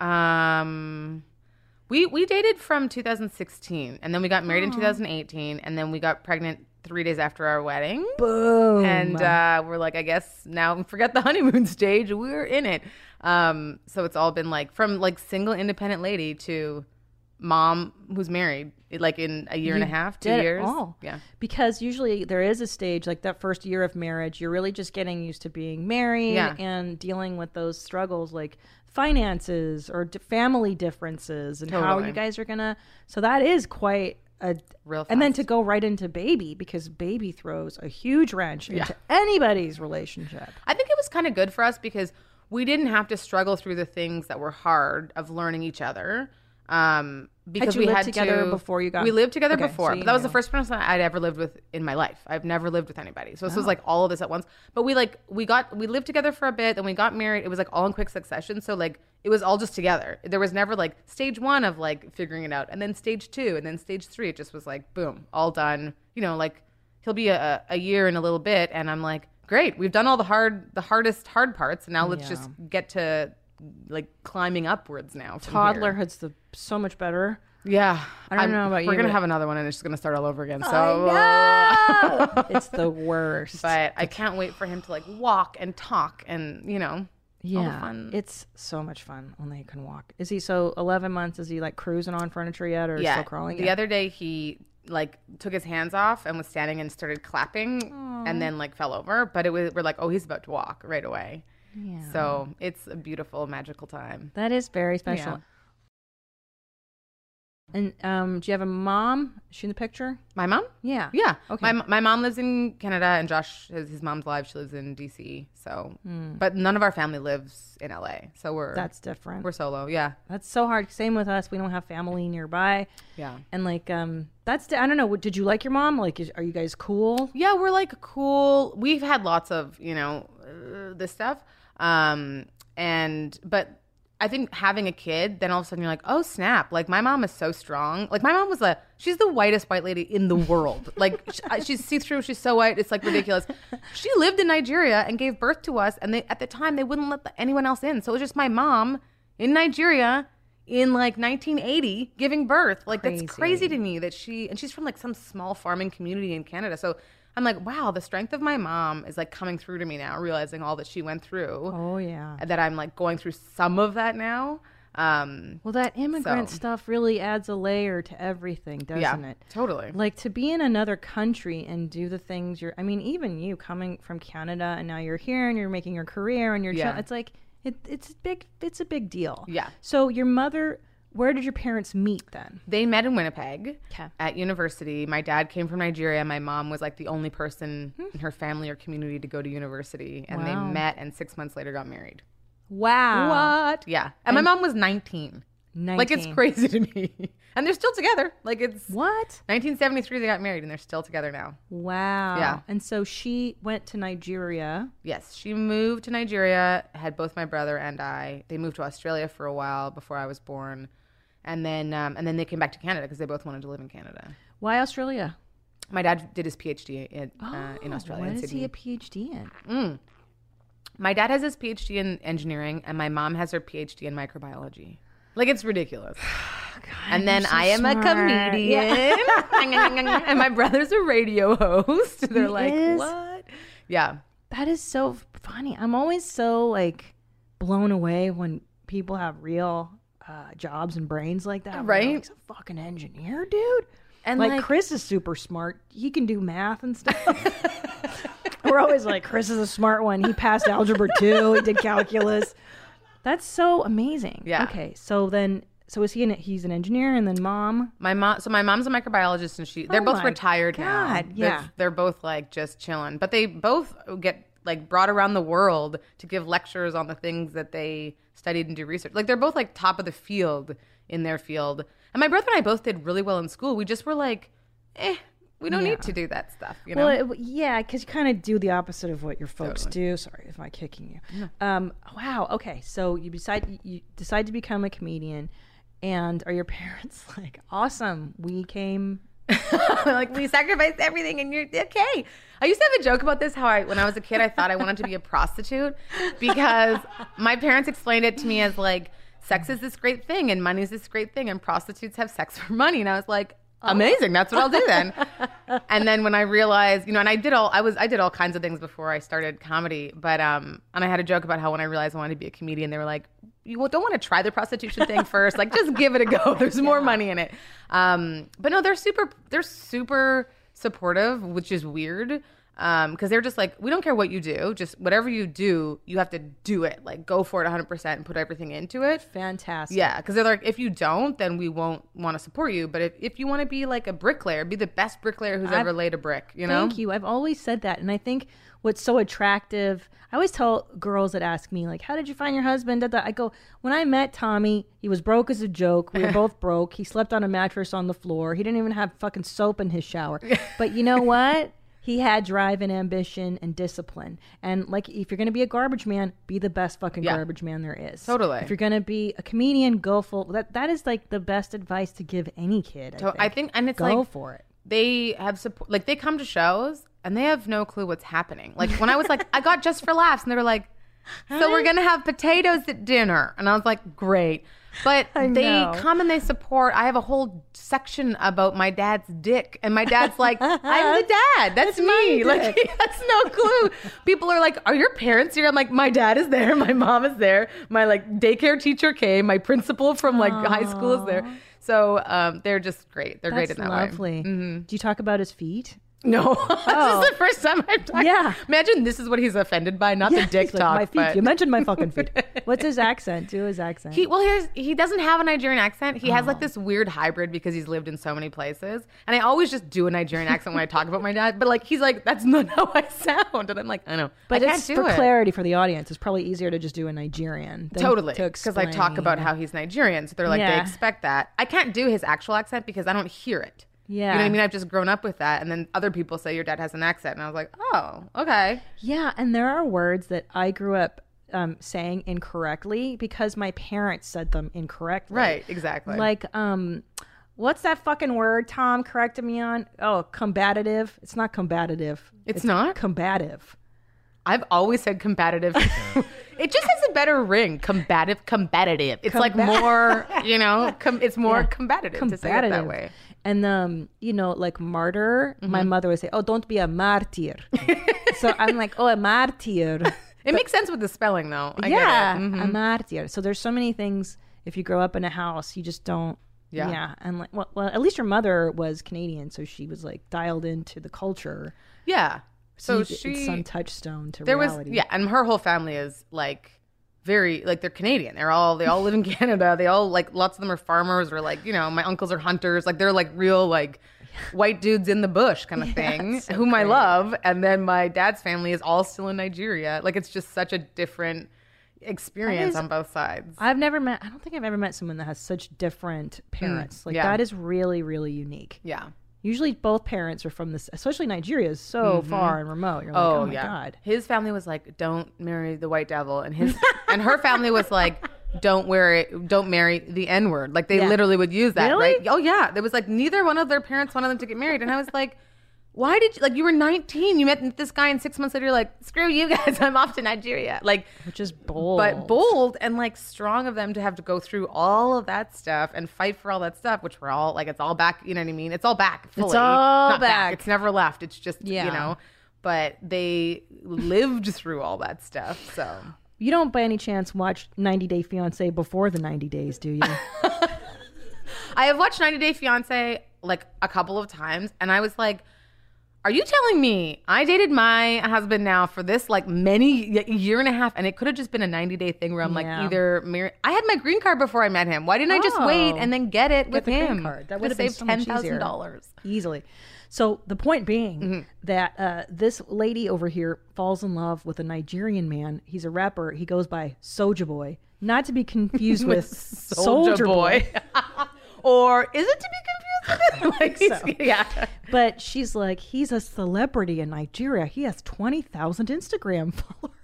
Um, we we dated from 2016, and then we got married in 2018, and then we got pregnant three days after our wedding. Boom. And uh, we're like, I guess now [LAUGHS] forget the honeymoon stage. We're in it. Um, so it's all been like from like single independent lady to mom who's married, like in a year and a half, two years. all. Yeah. Because usually there is a stage like that first year of marriage, you're really just getting used to being married Yeah. and dealing with those struggles like finances or d- family differences and how you guys are gonna. So that is quite a Real And then to go right into baby because baby throws a huge wrench into anybody's relationship. I think it was kind of good for us because we didn't have to struggle through the things that were hard of learning each other. Um, because you we lived had together to, before you got- We lived together Okay, before, so but that was the first person I'd ever lived with in my life. I've never lived with anybody, so this Oh. was like all of this at once. But we like we got we lived together for a bit, then we got married. It was like all in quick succession, so like it was all just together. There was never like stage one of like figuring it out, and then stage two, and then stage three. It just was like boom, all done. You know, like he'll be a, a year in a little bit and i'm like great we've done all the hard the hardest hard parts and now let's just get to like climbing upwards now. Toddlerhood's the so much better. yeah I don't I'm- know about you. we're gonna have another one and it's just gonna start all over again so uh, [LAUGHS] it's the worst. but i can't wait for him to like walk and talk and you know Yeah, it's so much fun when they can walk. Is he so eleven months? Is he like cruising on furniture yet, or yeah still crawling? the Yeah. other day he like took his hands off and was standing and started clapping and then like fell over but it was we're like oh he's about to walk right away Yeah. so it's a beautiful magical time that is very special. Yeah. And um, do you have a mom? Is she in the picture? my mom Yeah. Yeah. Okay. My my mom lives in Canada, and Josh, his, his mom's live. She lives in DC. So, but none of our family lives in LA. So we're. That's different. we're solo. Yeah. That's so hard. Same with us. We don't have family nearby. Yeah. And like, um, that's I don't know. Did you like your mom? Like, is, are you guys cool? Yeah, we're like cool. We've had lots of you know uh, this stuff, um, and but I think having a kid, then all of a sudden you're like, oh snap! Like my mom is so strong. Like my mom was a she's the whitest white lady in the world. [LAUGHS] like sh- I- she's see through. She's so white. It's like ridiculous. She lived in Nigeria and gave birth to us, and they at the time they wouldn't let the, anyone else in. So it was just my mom in Nigeria. In like 1980, giving birth, like Crazy. that's crazy to me that she and she's from like some small farming community in Canada. So I'm like, wow, the strength of my mom is like coming through to me now, realizing all that she went through. Oh yeah. That I'm like going through some of that now. Um, Well, that immigrant So- stuff really adds a layer to everything, doesn't yeah, it? totally. Like to be in another country and do the things you're. I mean, even you coming from Canada and now you're here and you're making your career and you're. Yeah. chill- it's like it, it's big. It's a big deal. Yeah. So your mother, where did your parents meet then? They met in Winnipeg 'Kay. at university. My dad came from Nigeria. My mom was like the only person in her family or community to go to university, and Hmm. Wow. they met and six months later got married. Wow. What? Yeah, and, my mom was 19. 19. Like it's crazy to me, [LAUGHS] and they're still together. Like it's What? 1973 they got married, and they're still together now. Wow. Yeah. And so she went to Nigeria. Yes, she moved to Nigeria, had both my brother and I. They moved to Australia for a while before I was born. And then um, and then they came back to Canada because they both wanted to live in Canada. Why Australia? My dad did his PhD in, uh, in Australia. What in is he a PhD in? my dad has his PhD in engineering, and my mom has her PhD in microbiology. Like it's ridiculous. [SIGHS] and then I am a smart. comedian, [LAUGHS] and my brother's a radio host. They're like, is? what? Yeah, That is so funny. I'm always so like blown away when people have real uh, jobs and brains like that. Right? Like, He's a fucking engineer, dude. And, like, like- Chris is super smart. He can do math and stuff. [LAUGHS] [LAUGHS] We're always like, Chris is a smart one. He passed algebra two. He did calculus. That's so amazing. Yeah. Okay. So then, so is he an, he's an engineer and then mom? My mom, so my mom's a microbiologist, and she they're Oh both retired now. God, They're- yeah. they're, both like just chilling, but they both get like brought around the world to give lectures on the things that they studied and do research. Like they're both like top of the field in their field. And my brother and I both did really well in school. We just were like, eh, we don't Yeah. need to do that stuff. You know? Well, it, yeah, because you kind of do the opposite of what your folks do. Sorry if I'm kicking you. Um, wow. Okay, so you decide you decide to become a comedian, and are your [LAUGHS] parents like awesome? We came. [LAUGHS] like we sacrificed everything and you're okay. I used to have a joke about this how I when I was a kid I thought I wanted to be a prostitute because my parents explained it to me as like sex is this great thing and money is this great thing and prostitutes have sex for money and I was like amazing. That's what I'll do then. and then when I realized, you know, and I did all, I was, I did all kinds of things before I started comedy. But um, and I had a joke about how when I realized I wanted to be a comedian, they were like, you don't want to try the prostitution thing [LAUGHS] first. Like, just give it a go. There's more money in it. Um, but no, they're super, they're super supportive, which is weird. Um, because they're just like, we don't care what you do, just whatever you do, you have to do it. Like, go for it 100% and put everything into it. Fantastic. Yeah, because they're like, if you don't, then we won't want to support you. But if, if you want to be like a bricklayer, be the best bricklayer who's I've- ever laid a brick, you know? Thank you. I've always said that. And I think what's so attractive, I always tell girls that ask me, like, how did you find your husband? Da, da. I go, when I met Tommy, he was broke as a joke. We were [LAUGHS] both broke. He slept on a mattress on the floor. He didn't even have fucking soap in his shower. [LAUGHS] But you know what? He had drive and ambition and discipline. And like, if you're going to be a garbage man, be the best fucking Yeah. garbage man there is. Totally. If you're going to be a comedian, go full. That that is like the best advice to give any kid. I So think. I think, and it's go like, for it. they have support, like, they come to shows and they have no clue what's happening. Like, when I was like, I got just for laughs, and they were like, [LAUGHS] so we're going to have potatoes at dinner. And I was like, great. But [LAUGHS] I they know. come and they support. I have a whole section about my dad's dick, and my dad's like, "I'm the dad. That's, me." [LAUGHS] Like he [LAUGHS] has no clue. People are like, "Are your parents here?" I'm like, "My dad is there. My mom is there. My like daycare teacher came. My principal from like high school is there." So um, they're just great. They're great in that lovely. way. Mm-hmm. Do you talk about his feet? No, [LAUGHS] this is oh. the first time I've talked. Yeah. Imagine this is what he's offended by, not the dick He's like, talk. my feet. but- You mentioned my fucking feet. [LAUGHS] What's his accent? Do his accent. He well, here's he doesn't have a Nigerian accent. He has Oh. like this weird hybrid because he's lived in so many places. And I always just do a Nigerian accent when I talk about my dad. But like he's like, that's not [LAUGHS] how I sound. And I'm like, I know, but I can't it's do for it. clarity for the audience. It's probably easier to just do a Nigerian. than Totally, to because I talk explain. about how he's Nigerian, so they're like Yeah. they expect that. I can't do his actual accent because I don't hear it. You know what Yeah. I mean. I've just grown up with that, and then other people say your dad has an accent, and I was like, oh, okay. Yeah, and there are words that I grew up um, saying incorrectly because my parents said them incorrectly. Right, exactly. Like, um, what's that fucking word Tom corrected me on? Oh, combative. It's not combative. It's not? combative. I've always said combative. [LAUGHS] it just has a better ring. Combative, combative. It's like more, you know, com- it's more Yeah. combative, to say it that way. And um, you know, like martyr, my Mm-hmm. mother would say, "Oh, don't be a martyr." [LAUGHS] so I'm like, "Oh, a martyr." It makes sense with the spelling, though. I yeah, get it. Mhm. a martyr. So there's so many things. If you grow up in a house, you just don't. Yeah. Yeah, and like, well, well, at least your mother was Canadian, so she was like dialed into the culture. Yeah. So you- she, it's some touchstone to there was, reality. yeah, and her whole family is like very, like they're Canadian. They're all, they all live in [LAUGHS] Canada. They all, like, lots of them are farmers or like, you know, my uncles are hunters. Like, they're like real, like, white dudes in the bush kind of [LAUGHS] thing, so whom I love. And then my dad's family is all still in Nigeria. Like, it's just such a different experience is- on both sides. I've never met. I don't think I've ever met someone that has such different parents. like Mm, yeah. that is really, really unique. yeah. Usually, both parents are from this. Especially Nigeria is so mm-hmm. far and remote. You're like, Oh, oh, my yeah. god. His family was like, "Don't marry the white devil," and his [LAUGHS] and her family was like, "Don't wear it. Don't marry the N word." Like they Yeah. literally would use that, Really? right? Oh yeah. There was like neither one of their parents wanted them to get married, and I was like. Why did you like? You were 19. You met this guy, and six months later, you're like, "Screw you guys! [LAUGHS] I'm off to Nigeria." Like, Which is bold. but bold and like strong of them to have to go through all of that stuff and fight for all that stuff, which we're all like, it's all back. You know what I mean? It's all back. Fully. all Not back. It's never left. It's just Yeah. you know. But they lived through all that stuff. So You don't, by any chance, watch 90 Day Fiance before the 90 days, do you? [LAUGHS] [LAUGHS] I have watched 90 Day Fiance like a couple of times, and I was like. Are you telling me I dated my husband now for this like many year and a half, and it could have just been a ninety day thing where I'm like either married. I had my green card before I met him. Why didn't I just wait Oh. and then get it with the green him? card. That would would've saved so ten thousand dollars Easily. So the point being Mm-hmm. that uh, this lady over here falls in love with a Nigerian man. He's a rapper. He goes by Soja Boy, not to be [LAUGHS] confused with Soulja Boy. [LAUGHS] or is it to be confused with? [LAUGHS] like, so. yeah. But she's like, he's a celebrity in Nigeria. He has twenty thousand Instagram [LAUGHS] followers.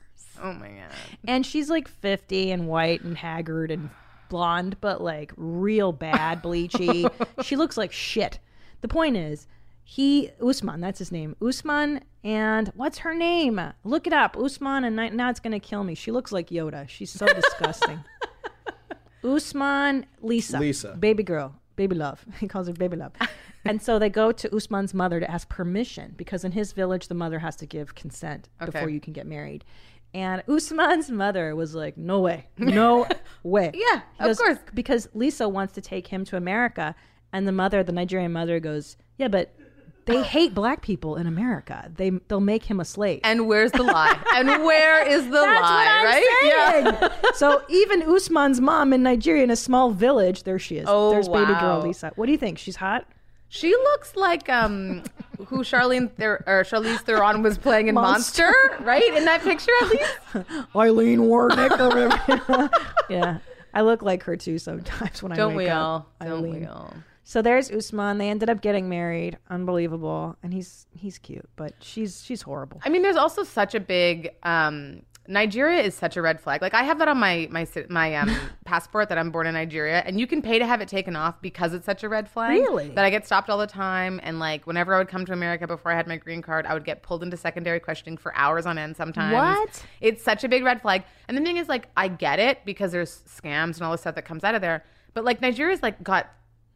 Oh my god. And she's like 50 and white and haggard and blonde, but like real bad, bleachy. [LAUGHS] she looks like shit. The point is, he, Usman, that's his name. Usman and what's her name? Look it up. Usman and ni- now it's going to kill me. She looks like Yoda. She's so disgusting. Usman, Lisa. Lisa. Baby girl. Baby love. [LAUGHS] He calls her baby love. [LAUGHS] and so they go to Usman's mother to ask permission because in his village, the mother has to give consent Okay. before you can get married. And Usman's mother was like, no way, no [LAUGHS] way. Yeah, of course. Because Lisa wants to take him to America. And the mother, the Nigerian mother, goes, yeah, but they hate black people in America. They, they'll make him a slave. And where's the lie? and where is the [LAUGHS] That's lie? right? saying. [LAUGHS] so even Usman's mom in Nigeria in a small village, there she is. Oh, There's baby girl. Lisa. What do you think? She's hot? She looks like um [LAUGHS] who Charlene Ther- or Charlize Theron was playing in Monster. Monster, right? In that picture at least. Eileen Warnick or whatever. yeah. I look like her too sometimes when I Don't wake we up. all? Don't we all? So there's Usman. They ended up getting married. Unbelievable. And he's he's cute, but she's she's horrible. I mean, there's also such a big um Nigeria is such a red flag. Like I have that on my my my um [LAUGHS] passport that I'm born in Nigeria, and you can pay to have it taken off because it's such a red flag. Really? That I get stopped all the time, and like whenever I would come to America before I had my green card, I would get pulled into secondary questioning for hours on end. Sometimes What? It's such a big red flag. And the thing is, like, I get it because there's scams and all this stuff that comes out of there. But like Nigeria's like got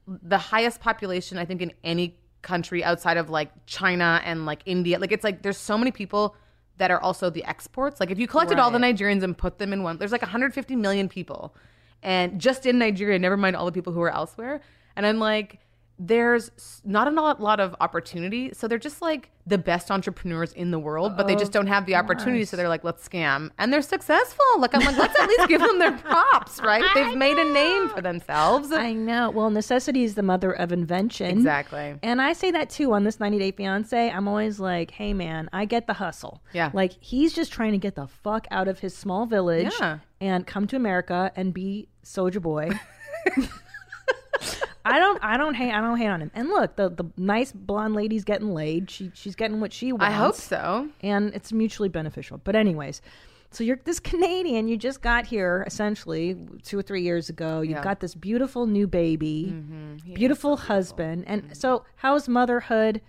the highest population, I think, in any country outside of like China and like India. Like it's like there's so many people that are also the exports. Like if you collected all the Nigerians and put them in one, there's like 150 million people, and just in Nigeria, never mind all the people who are elsewhere. And I'm like, there's not a lot, of opportunity, so they're just like the best entrepreneurs in the world, but they oh, just don't have the opportunity. So they're like, let's scam, and they're successful. Like I'm like, let's at least give them their [LAUGHS] props, right? They've made a name for themselves. I know. Well, necessity is the mother of invention. Exactly. And I say that too on this 90 Day Fiance. I'm always like, hey, man, I get the hustle. Yeah. Like, he's just trying to get the fuck out of his small village Yeah. and come to America and be Soulja Boy. [LAUGHS] [LAUGHS] I don't, I don't hate, I don't hate on him. And look, the the nice blonde lady's getting laid. She she's getting what she wants. I hope so. and it's mutually beneficial. But anyways, so you're this Canadian. You just got here essentially two or three years ago. You've Yeah. got this beautiful new baby, Mm-hmm. beautiful husband, and so how's motherhood?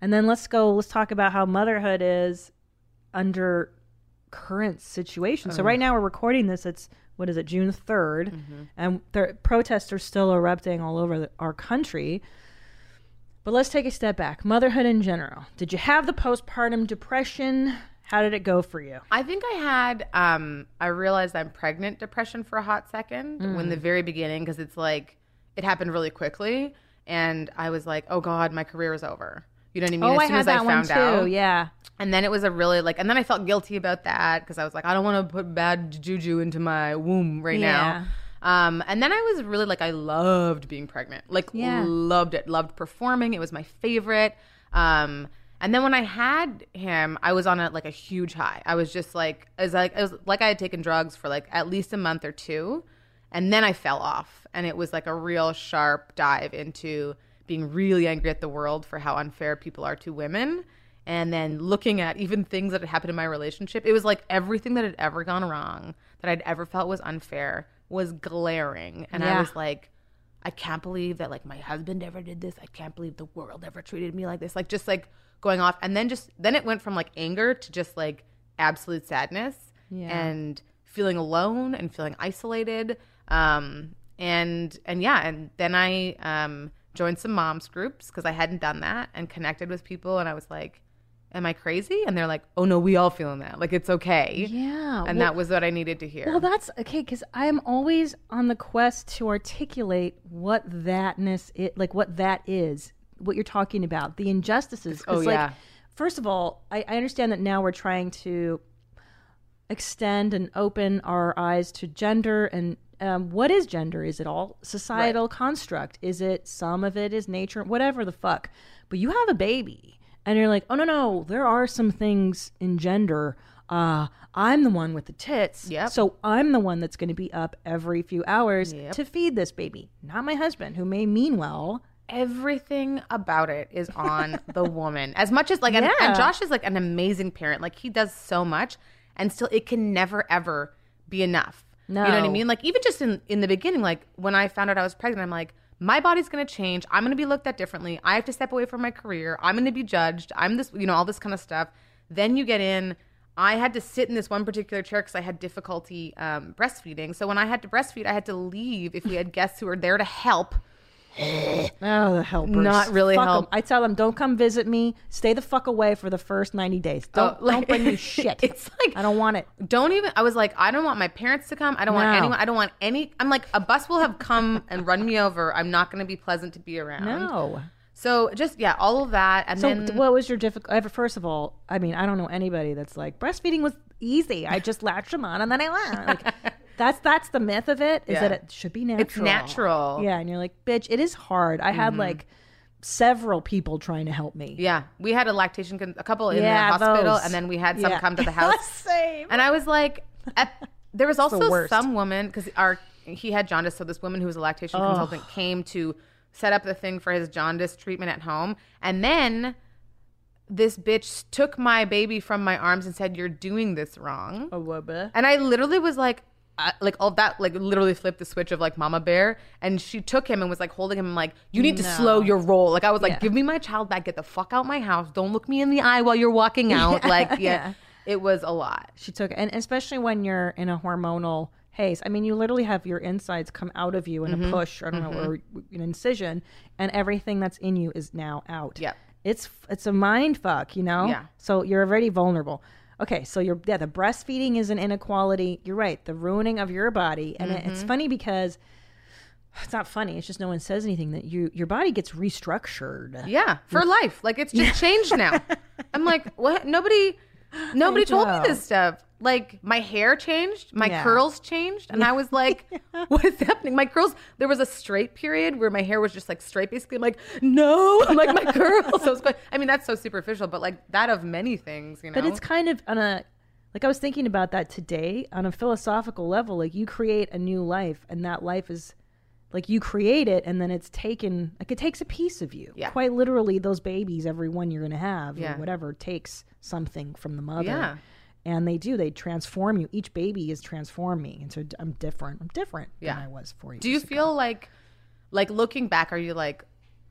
And then let's go. Let's talk about how motherhood is under current situation. So right now we're recording this. It's what is it, June 3rd Mm-hmm. and the protests are still erupting all over the, our country. But let's take a step back. Motherhood in general. Did you have the postpartum depression? How did it go for you? I think I had um I realized I'm pregnant depression for a hot second Mm. when the very beginning because it's like it happened really quickly and I was like, "Oh god, my career is over." You know what I mean? oh, as I soon had as that I one found too. out. Yeah. And then it was a really like and then I felt guilty about that because I was like, I don't want to put bad juju into my womb right Yeah. now. Um, and then I was really like, I loved being pregnant, like Yeah. loved it, loved performing. It was my favorite. Um, and then when I had him, I was on a like a huge high. I was just like, as like, it was like I had taken drugs for like at least a month or two, and then I fell off, and it was like a real sharp dive into being really angry at the world for how unfair people are to women. And then looking at even things that had happened in my relationship, it was like everything that had ever gone wrong that I'd ever felt was unfair was glaring. And I was like, I can't believe that like my husband ever did this. I can't believe the world ever treated me like this. Like just like going off. And then just then it went from like anger to just like absolute sadness Yeah. and feeling alone and feeling isolated. Um and and yeah, and then I um joined some moms groups because I hadn't done that and connected with people and I was like, Am I crazy? And they're like, Oh no, we all feeling that. Like it's okay. Yeah. And well, that was what I needed to hear. Well, that's okay because I am always on the quest to articulate what thatness it like what that is, what you're talking about, the injustices. Oh, like, yeah. First of all, I, I understand that now we're trying to extend and open our eyes to gender and um, what is gender? Is it all societal construct? Is it some of it is nature? Whatever the fuck. But you have a baby, and you're like, oh no no, there are some things in gender. Uh, I'm the one with the tits, Yep. so I'm the one that's going to be up every few hours Yep. to feed this baby, not my husband, who may mean well. everything about it is on [LAUGHS] the woman as much as like and, Yeah. and josh is like an amazing parent like he does so much and still it can never ever be enough you know what i mean? Like even just in in the beginning like when i found out i was pregnant i'm like my body's going to change. I'm going to be looked at differently. I have to step away from my career. I'm going to be judged. I'm this you know all this kind of stuff. Then you get in. I had to sit in this one particular chair because I had difficulty um, breastfeeding. So when I had to breastfeed, I had to leave if we had guests who were there to help Oh, the helpers. Not really Fuck 'em. I tell them, don't come visit me. Stay the fuck away for the first 90 days. Oh, don't, Oh, like- don't bring me [LAUGHS] shit. It's like- I don't want it. Don't even. I was like, I don't want my parents to come. I don't want anyone. I don't want any. I'm like, a bus will have come and run me over. I'm not going to be pleasant to be around. No. So just yeah, all of that, and So, then what was your difficult? First of all, I mean, I don't know anybody that's like breastfeeding was easy. I just latched them on and then I went. [LAUGHS] Like, that's that's the myth of it. Is Yeah. that it should be natural? It's natural. Yeah, and you're like, bitch, it is hard. I had mm-hmm. like several people trying to help me. yeah, we had a lactation, con- a couple in Yeah, the hospital, those. and then we had some Yeah. come to the [LAUGHS] house. Same. And I was like, at, there was also worst. some woman because our he had jaundice, so this woman who was a lactation consultant came to set up the thing for his jaundice treatment at home, and then this bitch took my baby from my arms and said, "You're doing this wrong." A little. And I literally was like, I, like all that, like literally flipped the switch of like Mama Bear, and she took him and was like holding him, and like, you need to slow your roll. Like I was like, Yeah. give me my child back, get the fuck out my house, don't look me in the eye while you're walking [LAUGHS] out. like, yeah, yeah. it was a lot. She took, and especially when you're in a hormonal haze. I mean, you literally have your insides come out of you in Mm-hmm. a push, I don't know, or an incision, and everything that's in you is now out. Yep. It's it's a mind fuck, you know. Yeah. So you're already vulnerable. Okay, so you're yeah, the breastfeeding is an inequality. You're right, the ruining of your body, and Mm-hmm. it's funny because. It's not funny. It's just no one says anything that you your body gets restructured. Yeah, for life. Like it's just [LAUGHS] changed now. I'm like, what? Nobody, [GASPS] nobody told me this stuff. Like my hair changed, my Yeah. curls changed, and I was [LAUGHS] like, what is happening? My curls. There was a straight period where my hair was just like straight. Basically, I'm like, no, [LAUGHS] I'm like my curls. So quite, I mean, that's so superficial, but like that of many things, you know. But it's kind of on a like I was thinking about that today on a philosophical level. Like you create a new life, and that life is like you create it, and then it's taken like it takes a piece of you. Yeah. Quite literally, those babies, every one you're gonna have, Yeah. or whatever, takes something from the mother. Yeah. And they do. They transform you. Each baby is transform me, and so I'm different. I'm different Yeah. than I was four years. Do you ago. feel like, like looking back, are you like,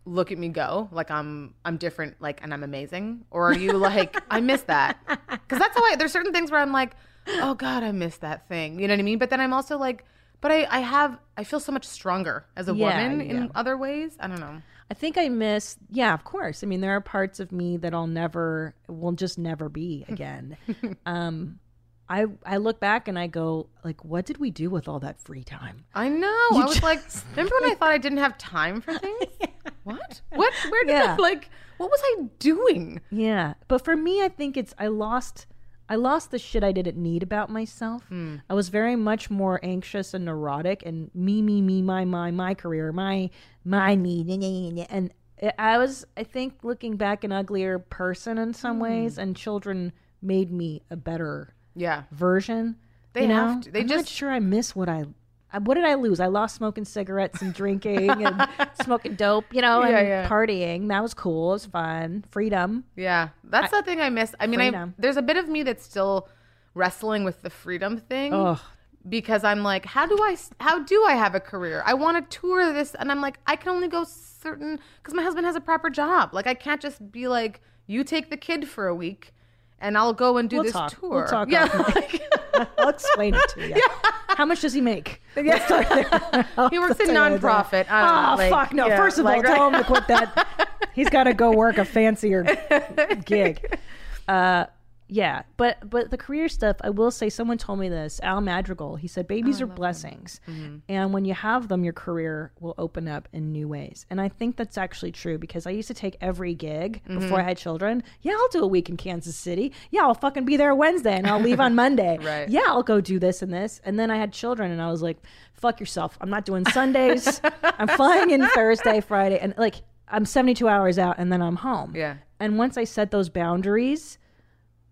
look at me go, like I'm, I'm different, like, and I'm amazing, or are you like, I miss that? [LAUGHS] Because that's how I. There's certain things where I'm like, oh God, I miss that thing. You know what I mean? But then I'm also like, but I, I have, I feel so much stronger as a Yeah, woman yeah. in other ways. I don't know. I think I miss, yeah, of course. I mean, there are parts of me that I'll never, will just never be [LAUGHS] again. [LAUGHS] um, I I look back and I go, like, what did we do with all that free time? I know. I was like, remember when I thought I didn't have time for [LAUGHS] things? What? What? Where did Yeah. I like? What was I doing? Yeah, but for me, I think it's I lost. I lost the shit I didn't need about myself. Hmm. I was very much more anxious and neurotic and me, me, me, my, my, my career, my, my me, and I- was, I think, looking back, an uglier person in some hmm. ways, and children made me a better Yeah. version. They you know? have to. They I'm not just- sure I miss what I. I- What did I lose? I lost smoking cigarettes and drinking and [LAUGHS] smoking dope, you know, and Yeah, yeah. partying. That was cool. It was fun. Freedom. Yeah, that's the thing I miss. I mean, I, there's a bit of me that's still wrestling with the freedom thing Ugh. because I'm like, how do I, how do I have a career? I want to tour this, and I'm like, I can only go certain because my husband has a proper job. Like, I can't just be like, you take the kid for a week, and I'll go and do We'll this talk. tour. We'll talk Yeah, I'll explain it to you. [LAUGHS] How much does he make? [LAUGHS] yeah. [LAUGHS] he works in tell you that. nonprofit. I don't Oh like, fuck no! yeah, First of all, like, tell him to quit that. He's got to go work a fancier gig. Uh, yeah, but but the career stuff, I will say, someone told me this. Al Madrigal. He said babies are blessings, and when you have them, your career will open up in new ways. And I think that's actually true because I used to take every gig before I had children. Yeah, I'll do a week in Kansas City. Yeah, I'll fucking be there Wednesday and I'll leave on [LAUGHS] Monday. Right. Yeah, I'll go do this and this. And then I had children and I was like, fuck yourself. I'm not doing Sundays. I'm [LAUGHS] flying in Thursday, Friday. And like, I'm 72 hours out and then I'm home. Yeah. And once I set those boundaries,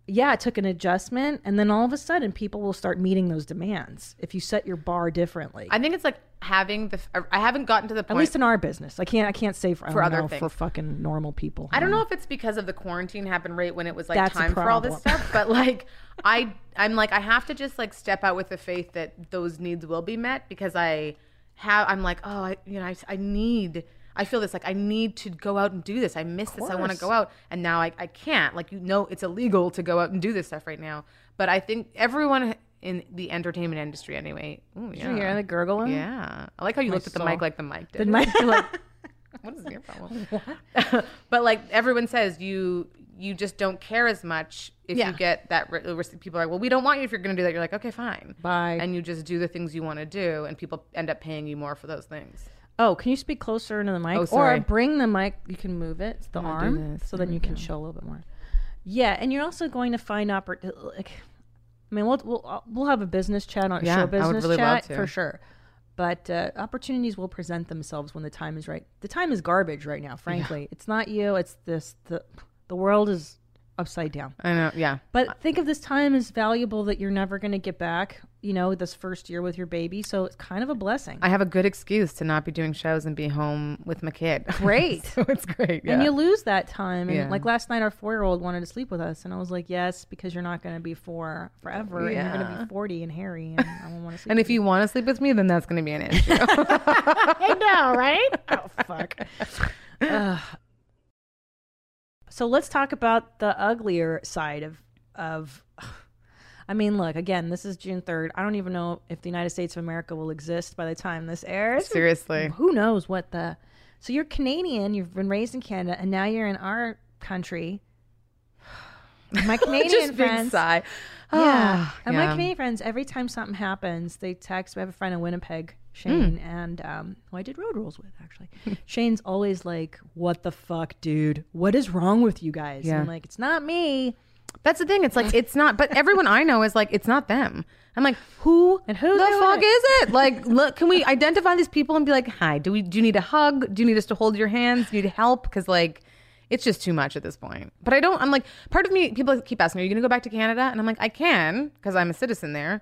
yeah, it took an adjustment. And then all of a sudden, people will start meeting those demands if you set your bar differently. I think it's like having the. Uh, I haven't gotten to the point. At least in our business. I can't, I can't say for, For other know, things. for fucking normal people. I don't hmm. know if it's because of the quarantine happened right when it was like That's time for all this stuff, but like I I'm like I have to just like step out with the faith that those needs will be met because I have I'm like oh I you know I, I need I feel this like I need to go out and do this. I miss this. I want to go out and now I, I can't. Like you know it's illegal to go out and do this stuff right now. But I think everyone in the entertainment industry anyway. Ooh, Did you hear the gurgling? Yeah. I like how you looked at the soul. mic like the mic did. Did my, [LAUGHS] like, what is your problem? [LAUGHS] [LAUGHS] but like everyone says, you you just don't care as much if Yeah. you get that. Re- people are like, well, we don't want you if you're going to do that. You're like, okay, fine, Bye. and you just do the things you want to do, and people end up paying you more for those things. Oh, can you speak closer into the mic? Oh, or bring the mic. You can move it, the I'm gonna do arm, so then you can show a little bit more. Yeah, and you're also going to find oppor- like, I mean, we'll we'll uh, we'll have a business chat on Yeah, show business really chat for sure. But uh, opportunities will present themselves when the time is right. The time is garbage right now. Frankly, it's not you. It's this. the The world is upside down. I know, yeah. But think of this time as valuable that you're never going to get back. You know, this first year with your baby, so it's kind of a blessing. I have a good excuse to not be doing shows and be home with my kid. [LAUGHS] Great. so it's great. Yeah. And you lose that time. And Yeah. like last night, our four year old wanted to sleep with us. And I was like, yes, because you're not going to be four forever. And you're going to be 40 and hairy. And I won't want to [LAUGHS] sleep and if you want to sleep with me, then that's going to be an issue. [LAUGHS] I know, right? oh, fuck. Ugh. So let's talk about the uglier side of, of, I mean, look, again, this is June 3rd. I don't even know if the United States of America will exist by the time this airs. Seriously. Who knows what the. So you're Canadian, you've been raised in Canada, and now you're in our country. [SIGHS] My [LAUGHS] Canadian Just friends. sigh. Yeah. Ah, [SIGHS] and my. Canadian friends, every time something happens, they text. We have a friend in Winnipeg, Shane, Hmm. and um, who I did road rules with, actually. [LAUGHS] Shane's always like, What the fuck, dude? What is wrong with you guys? Yeah. I'm like, It's not me. That's the thing. It's like it's not. But everyone I know is like it's not them. I'm like, who And who the fuck it? is it? Like, [LAUGHS] look, can we identify these people and be like, hi? Do we? Do you need a hug? Do you need us to hold your hands? Do you need help? Because like, it's just too much at this point. But I don't. I'm like, part of me. People keep asking, are you going to go back to Canada? And I'm like, I can because I'm a citizen there.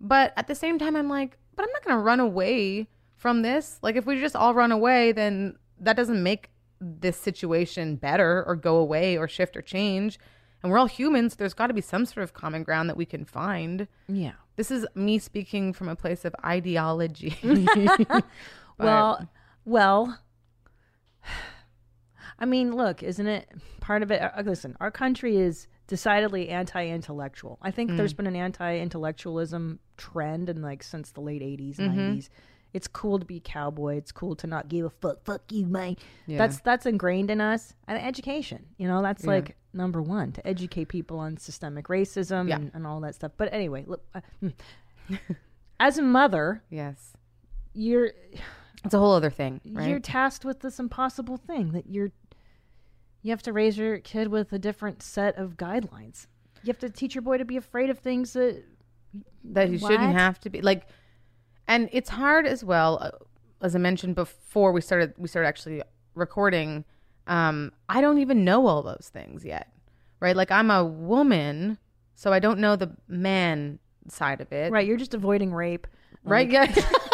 But at the same time, I'm like, but I'm not going to run away from this. Like, if we just all run away, then that doesn't make this situation better or go away or shift or change. And we're all humans. There's got to be some sort of common ground that we can find. Yeah. This is me speaking from a place of ideology. [LAUGHS] [LAUGHS] Well, well, [SIGHS] I mean, look, isn't it part of it? Uh, listen, our country is decidedly anti-intellectual. I think Mm. there's been an anti-intellectualism trend in like since the late '80s, Mm-hmm. '90s. It's cool to be a cowboy. It's cool to not give a fuck. Fuck you, man. Yeah. That's that's ingrained in us. And education, you know, that's like number one to educate people on systemic racism Yeah. and, and all that stuff. But anyway, look, uh, hmm. [LAUGHS] as a mother, yes. you're It's a whole other thing, right? you're tasked with this impossible thing that you're you have to raise your kid with a different set of guidelines. You have to teach your boy to be afraid of things that that you shouldn't have to be like and it's hard as well uh, as i mentioned before we started we started actually recording um i don't even know all those things yet right like i'm a woman so i don't know the man side of it right, you're just avoiding rape. right yeah [LAUGHS]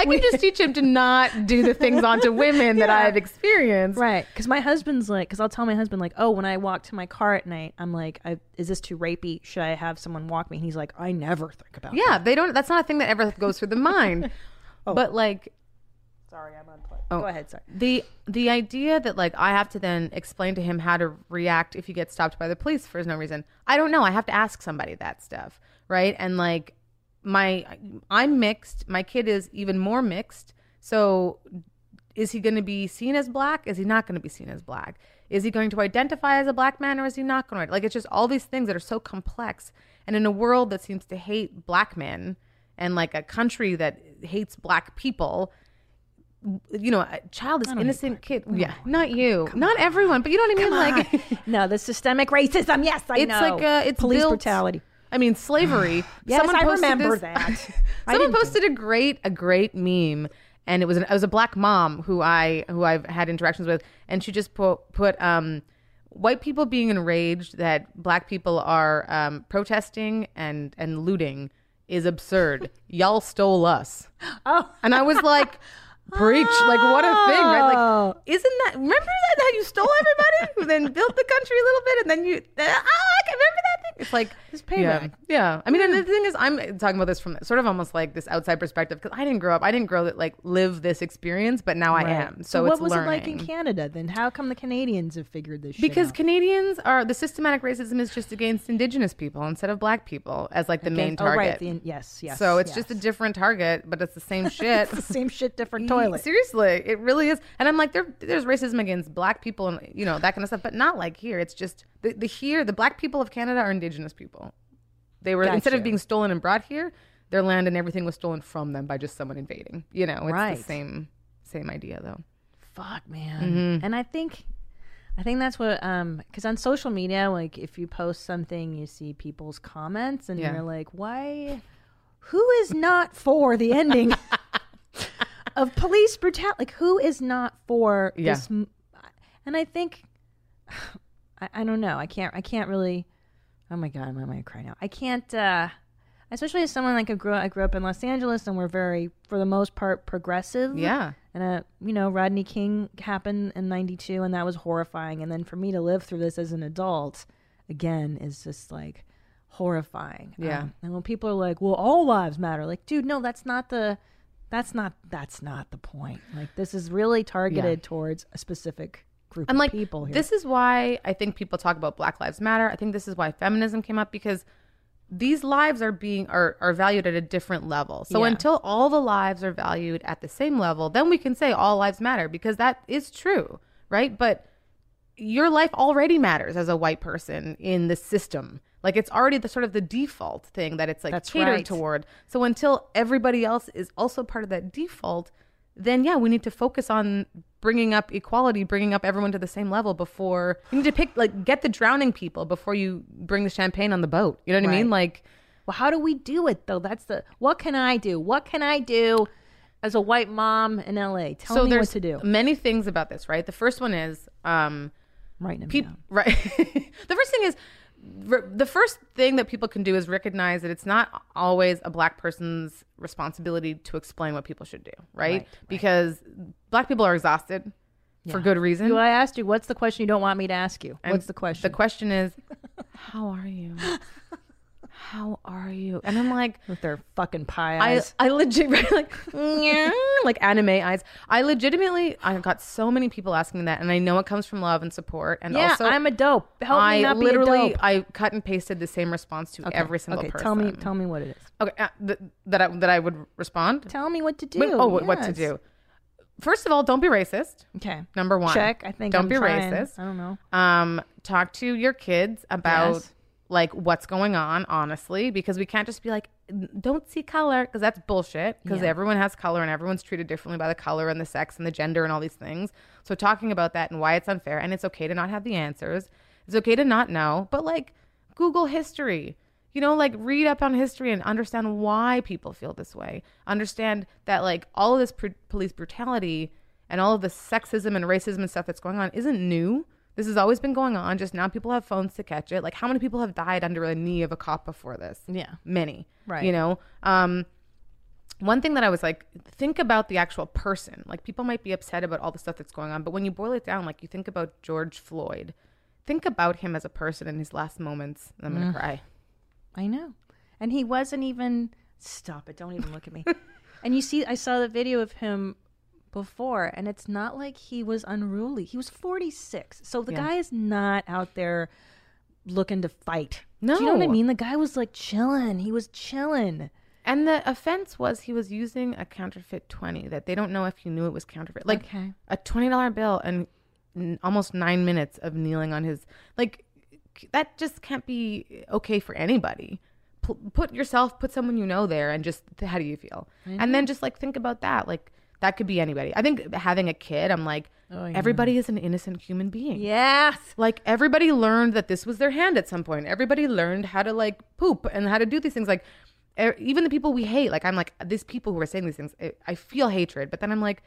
i can just teach him to not do the things onto [LAUGHS] women that i've experienced Right, because my husband's like, because I'll tell my husband like, oh, when I walk to my car at night, I'm like, I, is this too rapey? Should I have someone walk me? And he's like, I never think about. yeah they don't that's not a thing that ever goes through the [LAUGHS] mind oh. but like. Sorry, I'm unplugged. Oh. Go ahead. Sorry. the the idea that like I have to then explain to him how to react if you get stopped by the police for no reason. I don't know. I have to ask somebody that stuff, right? And like my I'm mixed. My kid is even more mixed. So is he going to be seen as black? Is he not going to be seen as black? Is he going to identify as a black man or is he not going to? Like it's just all these things that are so complex. And in a world that seems to hate black men and like a country that hates black people, you know, a child is innocent kid. Yeah, not you, not everyone, but you know what I mean. Like [LAUGHS] No, the systemic racism. Yes, I it's know. It's like uh, it's police built- brutality. I mean, slavery. [GASPS] Yes, I remember this- that. [LAUGHS] Someone posted a great a great meme, and it was an, it was a black mom who I who I've had interactions with, and she just put put um white people being enraged that black people are um, protesting and and looting is absurd. [LAUGHS] Y'all stole us. Oh. and I was like. Preach like what a thing, right? Oh. Like, isn't that remember that how you stole everybody, who then built the country a little bit, and then you oh, I can remember that. It's like It's yeah, payback. yeah. I mean, and the thing is, I'm talking about this from sort of almost like this outside perspective because I didn't grow up. I didn't grow that like live this experience, but now I am. So, what it's was learning. it like in Canada then? How come the Canadians have figured this shit because out? Canadians are the systematic racism is just against Indigenous people instead of Black people as like the main Against- oh, target. right, the- yes, yes, So it's just a different target, but it's the same [LAUGHS] shit. It's the same shit, different toilet. Seriously, it really is. And I'm like, there, there's racism against black people and you know that kind of stuff, but not like here. It's just the, the here, the black people of Canada are indigenous people. They were instead of being stolen and brought here, their land and everything was stolen from them by just someone invading. You know, it's Right. the same same idea though. Fuck, man. Mm-hmm. And I think, I think that's what, um, because on social media, like if you post something, you see people's comments, and Yeah. you're like, why? Who is not for the ending of police brutality? Like, who is not for Yeah. this? m- And I think, I, I don't know. I can't. I can't really. Oh my god, I'm gonna cry now. I can't. uh Especially as someone like I grew, I grew up in Los Angeles, and we're very, for the most part, progressive. Yeah. And uh, you know, Rodney King happened in '92, and that was horrifying. And then for me to live through this as an adult, again, is just like horrifying. Yeah. Um, and when people are like, "Well, all lives matter," like, dude, no, that's not the, that's not, that's not the point. Like, this is really targeted towards a specific group I'm of like, people here. this is why I think people talk about Black Lives Matter. I think this is why feminism came up because these lives are being are, are valued at a different level. So Yeah. until all the lives are valued at the same level, then we can say all lives matter because that is true, right? But your life already matters as a white person in the system. Like it's already the sort of the default thing that it's like That's catered right. toward. So until everybody else is also part of that default, then yeah, we need to focus on bringing up equality, bringing up everyone to the same level before you need to pick like get the drowning people before you bring the champagne on the boat. You know what I mean? Like well, how do we do it though? That's the. What can I do? What can I do as a white mom in LA? Tell so me what to do. many things about this, right? The first one is um Writing them down. right [LAUGHS] the first thing is the first thing that people can do is recognize that it's not always a black person's responsibility to explain what people should do right, Right, because black people are exhausted for good reason. You, I asked you, what's the question you don't want me to ask you? And what's the question? the question is [LAUGHS] how are you how are you and i'm like [LAUGHS] With their fucking pie eyes. I legit [LAUGHS] like like anime eyes. I legitimately I've got so many people asking me that, and I know it comes from love and support. And yeah, also, I'm a dope. Help I me not literally be a dope. I cut and pasted the same response to Okay, every single okay, person. Tell me, tell me what it is. Okay, uh, th- that I that I would respond. Tell me what to do. Wait, oh, what- what to do? First of all, don't be racist. Okay. Number one, Check. I think don't I'm be trying. racist. I don't know. Um, talk to your kids about Yes. Like what's going on, honestly, because we can't just be like, don't see color, because that's bullshit. Because Yeah. everyone has color and everyone's treated differently by the color and the sex and the gender and all these things. So talking about that and why it's unfair, and it's okay to not have the answers. It's okay to not know, but like Google history. You know, like read up on history and understand why people feel this way. Understand that like all of this pr- police brutality and all of the sexism and racism and stuff that's going on isn't new. This has always been going on. Just now people have phones to catch it. Like how many people have died under a knee of a cop before this? Yeah. Many. Right. You know? Um one thing that I was like, think about the actual person. Like people might be upset about all the stuff that's going on, but when you boil it down, like you think about George Floyd, think about him as a person in his last moments. And I'm Mm. gonna cry. I know. And he wasn't even. Stop it! Don't even look at me. [LAUGHS] and you see, I saw the video of him before, and it's not like he was unruly. He was 46, so the Yeah. guy is not out there looking to fight. No Do you know what I mean? The guy was like chilling. He was chilling. And the offense was he was using a counterfeit 20 that they don't know if you knew it was counterfeit. Like Okay. a $20 bill and n- almost nine minutes of kneeling on his. Like, that just can't be okay for anybody. P- put yourself, put someone you know there and just, how do you feel? And then just like think about that. Like, that could be anybody. I think having a kid, I'm like, everybody is an innocent human being. Yes. Like everybody learned that this was their hand at some point. Everybody learned how to like poop and how to do these things. Like even the people we hate, like I'm like these people who are saying these things, I- I feel hatred. But then I'm like,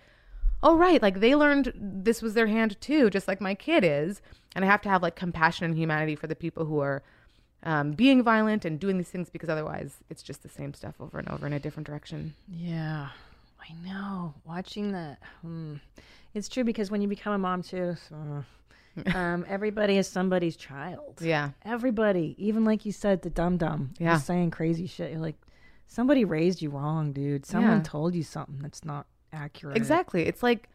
oh right, like they learned this was their hand too, just like my kid is. And I have to have like compassion and humanity for the people who are um, being violent and doing these things because otherwise it's just the same stuff over and over in a different direction. Yeah, I know. Watching the, hmm. it's true because when you become a mom too, so [LAUGHS] um, everybody is somebody's child. Yeah. Everybody, even like you said, the dum dum, Yeah. saying crazy shit. You're like, somebody raised you wrong, dude. Someone Yeah. told you something that's not accurate. Exactly. It's like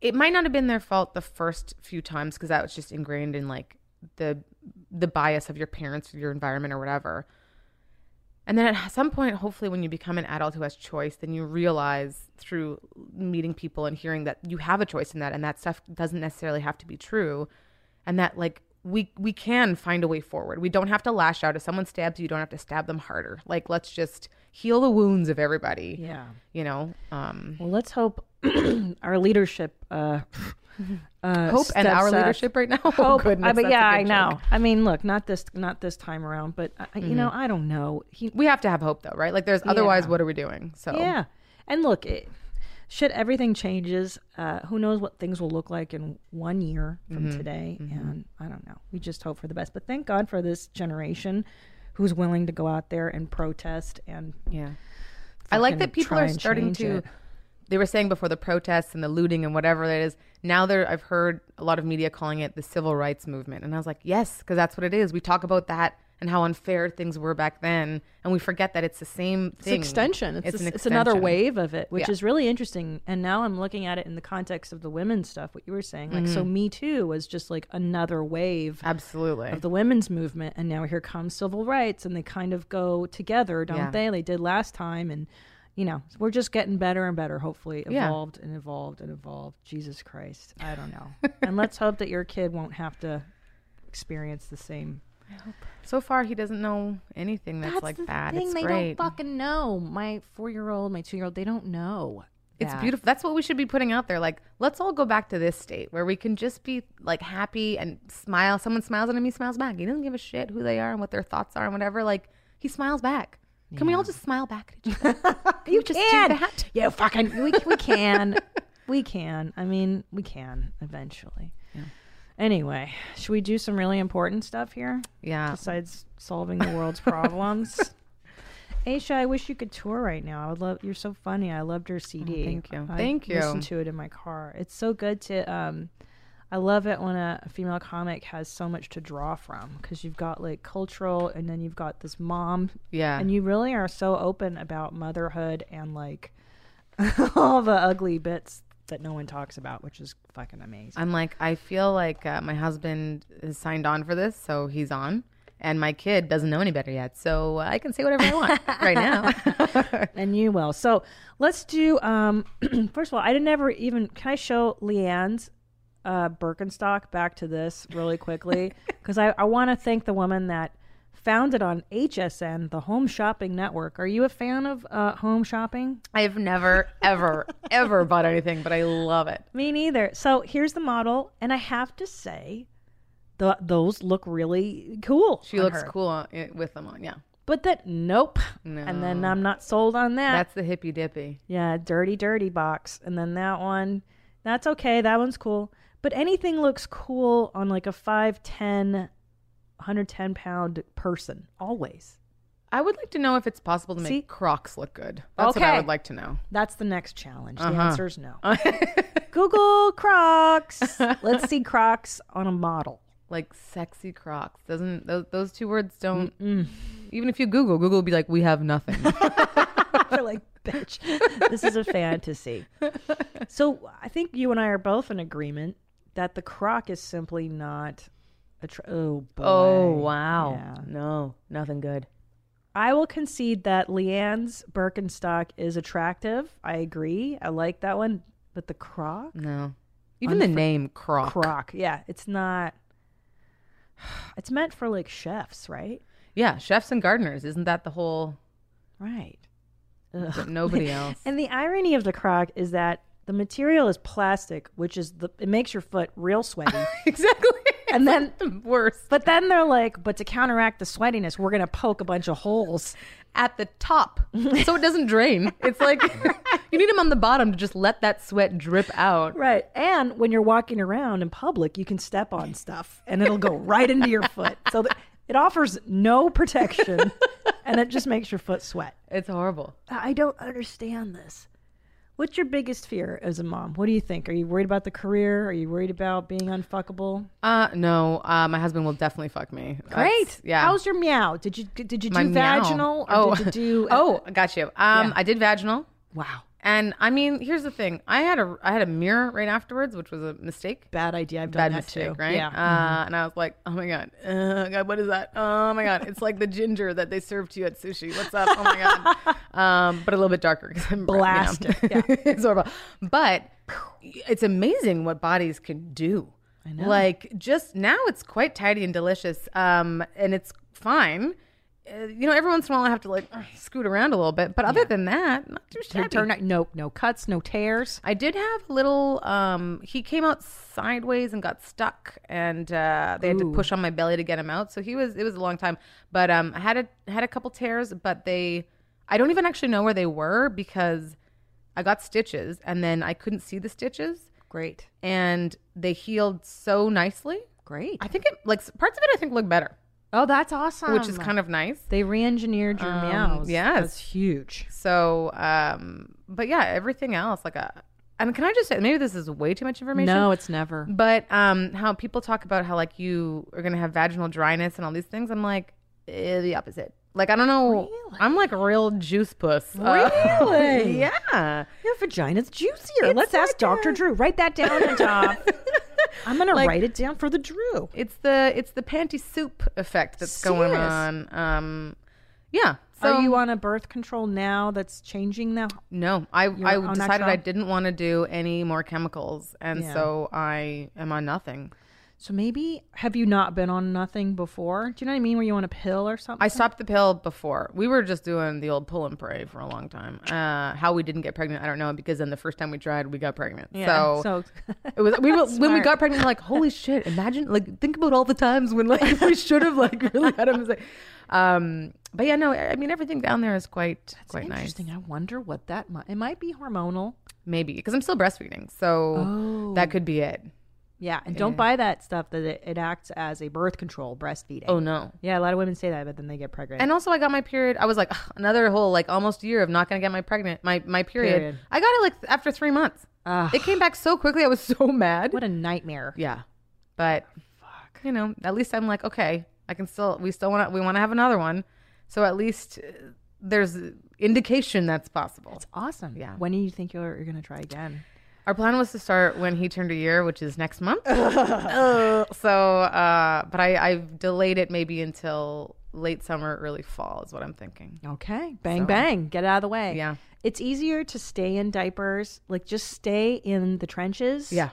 it might not have been their fault the first few times because that was just ingrained in like the the bias of your parents, your environment, or whatever. And then at some point, hopefully, when you become an adult who has choice, then you realize through meeting people and hearing that you have a choice in that, and that stuff doesn't necessarily have to be true, and that like we we can find a way forward. We don't have to lash out if someone stabs you. You don't have to stab them harder. Like let's just heal the wounds of everybody. Yeah. You know. Um, Well, let's hope [CLEARS THROAT] our leadership. Uh, uh, Hope and our up. leadership right now? [LAUGHS] Oh, Hope, goodness, I, but yeah, I know. joke. I mean, look, not this, not this time around, but uh, you know, I don't know. He, we have to have hope though, right? Like there's otherwise Yeah. what are we doing? So Yeah. And look, it, shit, everything changes. Uh, who knows what things will look like in one year from Mm-hmm. today? And I don't know. We just hope for the best. But thank God for this generation who's willing to go out there and protest and Yeah. I like that people are starting to it. they were saying before the protests and the looting and whatever it is. Now there I've heard a lot of media calling it the civil rights movement. And I was like, "Yes, because that's what it is. We talk about that and how unfair things were back then, and we forget that it's the same It's thing. extension. It's, an a- it's another wave of it, which Yeah. is really interesting. And now I'm looking at it in the context of the women's stuff. What you were saying, like, so mm-hmm. Me Too was just like another wave Absolutely. of the women's movement, and now here comes civil rights, and they kind of go together, don't Yeah. they? They did last time, and you know, we're just getting better and better. Hopefully, Yeah. evolved and evolved and evolved. Jesus Christ, I don't know. [LAUGHS] and let's hope that your kid won't have to experience the same. so far he doesn't know anything that's, like the that. Thing. It's they great. don't fucking know. My four-year-old, my two-year-old, they don't know. It's that. beautiful. That's what we should be putting out there. Like, let's all go back to this state where we can just be like happy and smile. Someone smiles at him, he smiles back. He doesn't give a shit who they are and what their thoughts are and whatever. Like, he smiles back. Can we all just smile back at each other? [LAUGHS] Can you just can. do that? Yeah, fucking. We, we can. [LAUGHS] we can. I mean, we can eventually. Anyway, should we do some really important stuff here? Yeah. Besides solving the world's [LAUGHS] problems. Aisha, I wish you could tour right now. I would love. You're so funny. I loved your CD. Oh, thank you. I Thank you. Listen to it in my car. It's so good to. Um, I love it when a, a female comic has so much to draw from because you've got like cultural, and then you've got this mom Yeah. and you really are so open about motherhood and like [LAUGHS] all the ugly bits that no one talks about, which is fucking amazing. I'm like, I feel like uh, my husband is signed on for this, so he's on. And my kid doesn't know any better yet, so I can say whatever I want [LAUGHS] right now. [LAUGHS] and you will. So let's do. Um, [CLEARS THROAT] first of all, I didn't ever even. Can I show LeeAnn's uh, Birkenstock back to this really quickly? [LAUGHS] Because I, I want to thank the woman that founded on HSN, the Home Shopping Network. Are you a fan of uh, home shopping? I've never, ever, ever [LAUGHS] bought anything, but I love it. Me neither. So here's the model, and I have to say, the, those look really cool. She looks her. cool on, eh, with them on, yeah. But that nope. No. And then I'm not sold on that. That's the hippy dippy. yeah, dirty, dirty box. And then that one, that's okay. That one's cool. But anything looks cool on like a 5'10, 110 pound person, always. I would like to know if it's possible to make See? Crocs look good. That's what I would like to know. That's the next challenge. The Uh-huh. answer is no. [LAUGHS] Google Crocs. Let's see [LAUGHS] Crocs on a model. Like sexy Crocs. Doesn't those, those two words don't even if you Google, Google will be like, we have nothing. [LAUGHS] They're like, bitch, this is a fantasy. So I think you and I are both in agreement that the croc is simply not a. Tr- oh, boy. oh wow. Yeah. No, nothing good. I will concede that LeeAnn's Birkenstock is attractive. I agree. I like that one. But the croc? No. Even the name Croc. Croc. Yeah, it's not. [SIGHS] It's meant for like chefs, right? Yeah, chefs and gardeners. Isn't that the whole Right. but nobody [LAUGHS] else? And the irony of the croc is that the material is plastic, which is the it makes your foot real sweaty. [LAUGHS] exactly. and then Worse. but then they're like, but to counteract the sweatiness, we're gonna poke a bunch of holes. At the top. so it doesn't drain. It's like [LAUGHS] you need them on the bottom to just let that sweat drip out. Right. And when you're walking around in public, you can step on stuff and it'll go right into your foot. So th- it offers no protection and it just makes your foot sweat. It's horrible. I don't understand this. What's your biggest fear as a mom? What do you think? Are you worried about the career? Are you worried about being unfuckable? Uh, no. Uh, my husband will definitely fuck me. Great. That's- yeah. How's your meow? Did you did you do My vaginal or Oh. did you do? [LAUGHS] oh, I got you. Um, Yeah. I did vaginal. wow. And I mean, here's the thing. I had a I had a mirror right afterwards, which was a mistake. Bad idea. I've done Bad that mistake, too. right? Yeah. Mm-hmm. Uh, And I was like, oh my god, uh, god, what is that? Oh my god, it's like the ginger that they serve to you at sushi. What's up? Oh my god, [LAUGHS] um, but a little bit darker because I'm Blast You know. [LAUGHS] it's horrible. But it's amazing what bodies can do. I know. Like just now, it's quite tidy and delicious, um, and it's fine. Uh, you know, every once in a while I have to like uh, scoot around a little bit, but other than that, not too shabby. turn no no cuts, no tears. I did have a little. Um, he came out sideways and got stuck, and uh, they had to push on my belly to get him out. So he was. It was a long time, but um, I had a had a couple tears, but they. I don't even actually know where they were because I got stitches, and then I couldn't see the stitches, Great. and they healed so nicely. Great. I think it like parts of it. I think look better, Oh, that's awesome. which is kind of nice. they re-engineered your Um, meows. yes. that's huge. So, um, but yeah, everything else like a. And can I just say, maybe this is way too much information. No, it's never. But um, how people talk about how like you are gonna have vaginal dryness and all these things, I'm like eh, the opposite. Like I don't know, I'm like a real juice puss. Uh, Really? [LAUGHS] yeah. Your vagina's juicier. It's Let's ask like Dr. a- Drew. Write that down on top. [LAUGHS] [LAUGHS] I'm gonna Like- write it down for the Drew. It's the it's the panty soup effect that's going on. Um, yeah. So Are you on a birth control now that's changing now? No, I You're I decided I didn't want to do any more chemicals, and Yeah. so I am on nothing. So maybe have you not been on nothing before? Do you know what I mean? Were you on a pill or something? I stopped the pill before. We were just doing the old pull and pray for a long time. Uh, how we didn't get pregnant, I don't know, because then the first time we tried, we got pregnant. Yeah, So, so- [LAUGHS] it was we were, when we got pregnant, we're like, holy shit! Imagine like think about all the times when like [LAUGHS] we should have like really had him. mistake. Um, but yeah, no, I mean everything down there is quite quite nice. Interesting. I wonder what that might. It might be hormonal. Maybe because I'm still breastfeeding, so Oh. that could be it. Yeah, and don't buy that stuff that it, it acts as a birth control breastfeeding. Oh no. Yeah, a lot of women say that, but then they get pregnant. And also, I got my period. I was like, "Ugh, [SIGHS] another whole like almost year of not gonna get my pregnant my my period. Period. I got it like after three months. Ugh. It came back so quickly. I was [LAUGHS] so mad. what a nightmare. Yeah, but Fuck. you know, at least I'm like, okay, I can still. We still want to. We want to have another one. So at least uh, there's indication that's possible. It's awesome. Yeah. When do you think you're, you're going to try again? Our plan was to start when he turned a year, which is next month. Uh, [LAUGHS] [LAUGHS] so, uh, but I, I've delayed it maybe until late summer, early fall is what I'm thinking. Okay. Bang, So- bang. Get it out of the way. Yeah. It's easier to stay in diapers. Like, just stay in the trenches. Yeah.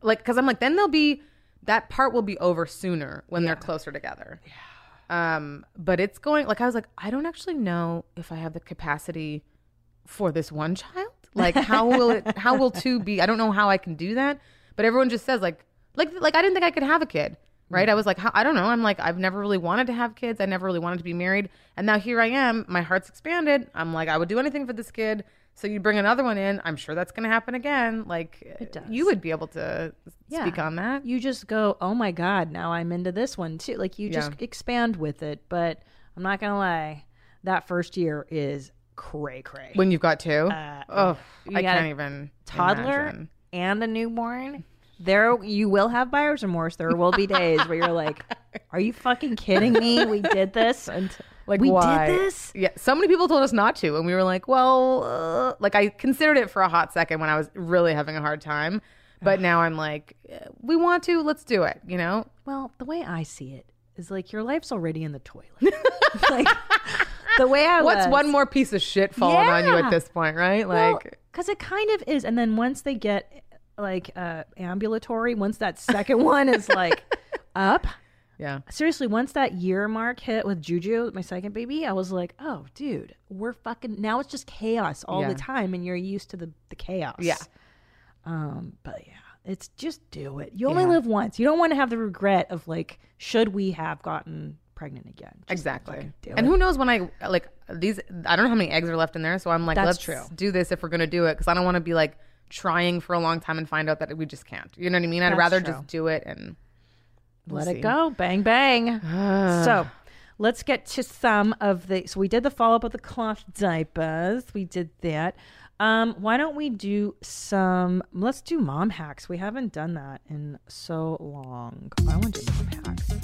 Like, because I'm like, then they'll be, that part will be over sooner when they're closer together. Yeah. Um, but it's going, like, I was like, I don't actually know if I have the capacity for this one child. Like, how will it, how will two be? I don't know how I can do that. But everyone just says, like, like, like, I didn't think I could have a kid. Right. I was like, how, I don't know. I'm like, I've never really wanted to have kids. I never really wanted to be married. And now here I am. My heart's expanded. I'm like, I would do anything for this kid. So you bring another one in. I'm sure that's going to happen again. Like, It uh, does. you would be able to Yeah. speak on that. You just go, oh my God, now I'm into this one too. Like, you just Yeah. expand with it. But I'm not going to lie, that first year is cray cray. When you've got two, Uh, oh, I can't even toddler imagine. and a newborn, there you will have buyer's remorse. There will be days where you're like, [LAUGHS] "Are you fucking kidding me? We did this, and [LAUGHS] Like we why? did this." Yeah, so many people told us not to, and we were like, well, uh, like I considered it for a hot second when I was really having a hard time, but now I'm like, we want to, let's do it. You know? Well, the way I see it is like your life's already in the toilet. [LAUGHS] like the way I was. What's was- one more piece of shit falling on you at this point, right? Like, because it kind of is, and then once they get like uh, ambulatory, once that second one is like [LAUGHS] up, yeah, seriously, once that year mark hit with Juju, my second baby, I was like, oh, dude, we're fucking now. It's just chaos all Yeah. the time, and you're used to the the chaos. Yeah. Um, but yeah, it's just do it. You only Yeah. live once. You don't want to have the regret of like, should we have gotten pregnant again? Just exactly. And it. who knows when I like these? I don't know how many eggs are left in there, so I'm like, That's let's true. do this if we're gonna do it, because I don't want to be like trying for a long time and find out that we just can't. You know what I mean? I'd That's rather true. just do it and we'll Let see. it go. Bang bang. [SIGHS] so, let's get to some of the. So we did the follow up of the cloth diapers. We did that. Um, why don't we do some? Let's do mom hacks. We haven't done that in so long. I want to do mom hacks.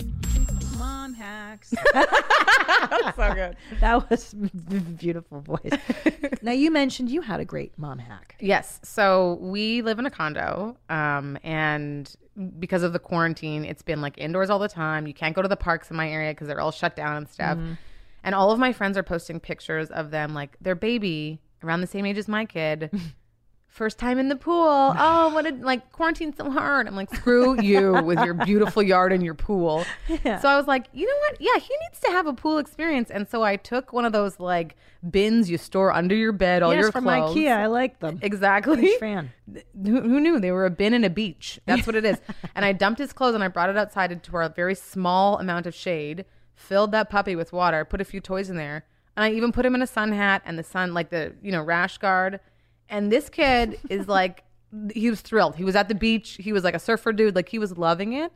Mom hacks. [LAUGHS] so good. That was beautiful voice. now you mentioned you had a great mom hack. Yes. So we live in a condo, um, and because of the quarantine, it's been like indoors all the time. You can't go to the parks in my area because they're all shut down and stuff. And all of my friends are posting pictures of them, like their baby around the same age as my kid. [LAUGHS] First time in the pool. Oh, what a like quarantine's so hard. I'm like, screw you with your beautiful yard and your pool. [LAUGHS] So I was like, you know what? Yeah, he needs to have a pool experience. And so I took one of those like bins you store under your bed, all yes, your from clothes. IKEA. I like them. Exactly. Huge fan. Who, who knew they were a bin and a beach? That's what it is. [LAUGHS] and I dumped his clothes and I brought it outside into a very small amount of shade, filled that puppy with water, put a few toys in there, and I even put him in a sun hat and the sun, like the you know rash guard. And this kid is like, he was thrilled. He was at the beach. He was like a surfer dude. Like he was loving it.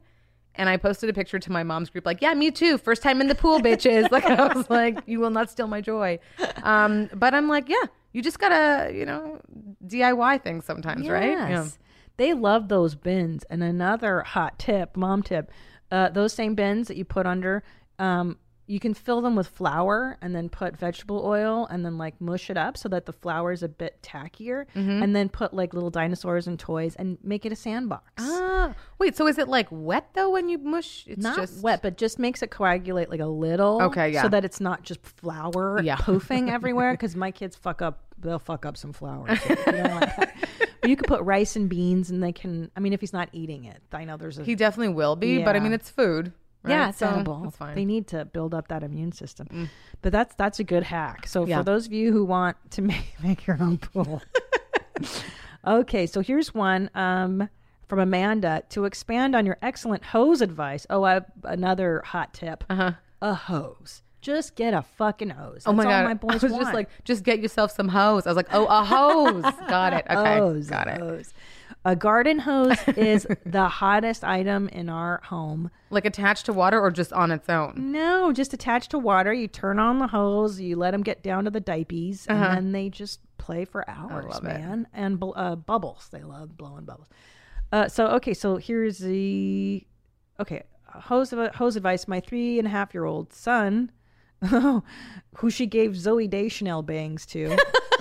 And I posted a picture to my mom's group, like, yeah, me too. First time in the pool, bitches. [LAUGHS] Like I was like, you will not steal my joy. Um, but I'm like, yeah, you just gotta, you know, DIY things sometimes, right? Yeah. Yes. They love those bins. And another hot tip, mom tip, uh, those same bins that you put under, um, you can fill them with flour and then put vegetable oil and then like mush it up so that the flour is a bit tackier Mm-hmm. and then put like little dinosaurs and toys and make it a sandbox. Ah, wait. So is it like wet though when you mush? It's not just wet, but just makes it coagulate like a little. Okay, yeah. So that it's not just flour Yeah. poofing [LAUGHS] everywhere. Because my kids fuck up, they'll fuck up some flour. So you don't want that. But you could put rice and beans, and they can. I mean, if he's not eating it, I know there's a. He definitely will be, but I mean, it's food. Right? yeah, it's So edible. That's fine. Mm. They need to build up that immune system. But that's that's a good hack. So Yeah. for those of you who want to [LAUGHS] make, make your own pool. [LAUGHS] okay, so here's one um, from Amanda to expand on your excellent hose advice. Oh, I, another hot tip. Uh-huh. A hose. Just get a fucking hose. oh my That's all god! my [LAUGHS] boys I was want. just like, just get yourself some hose. I was like, oh, a hose. got it. Okay, hose, got it. hose. A garden hose is [LAUGHS] the hottest item in our home. Like attached to water or just on its own? No, just attached to water. You turn on the hose, you let them get down to the diapies, and then they just play for hours, love it. man. And uh, bubbles. They love blowing bubbles. Uh, so, okay, so here's the. Okay, hose, hose advice. My three and a half year old son, who she gave Zooey Deschanel bangs to [LAUGHS]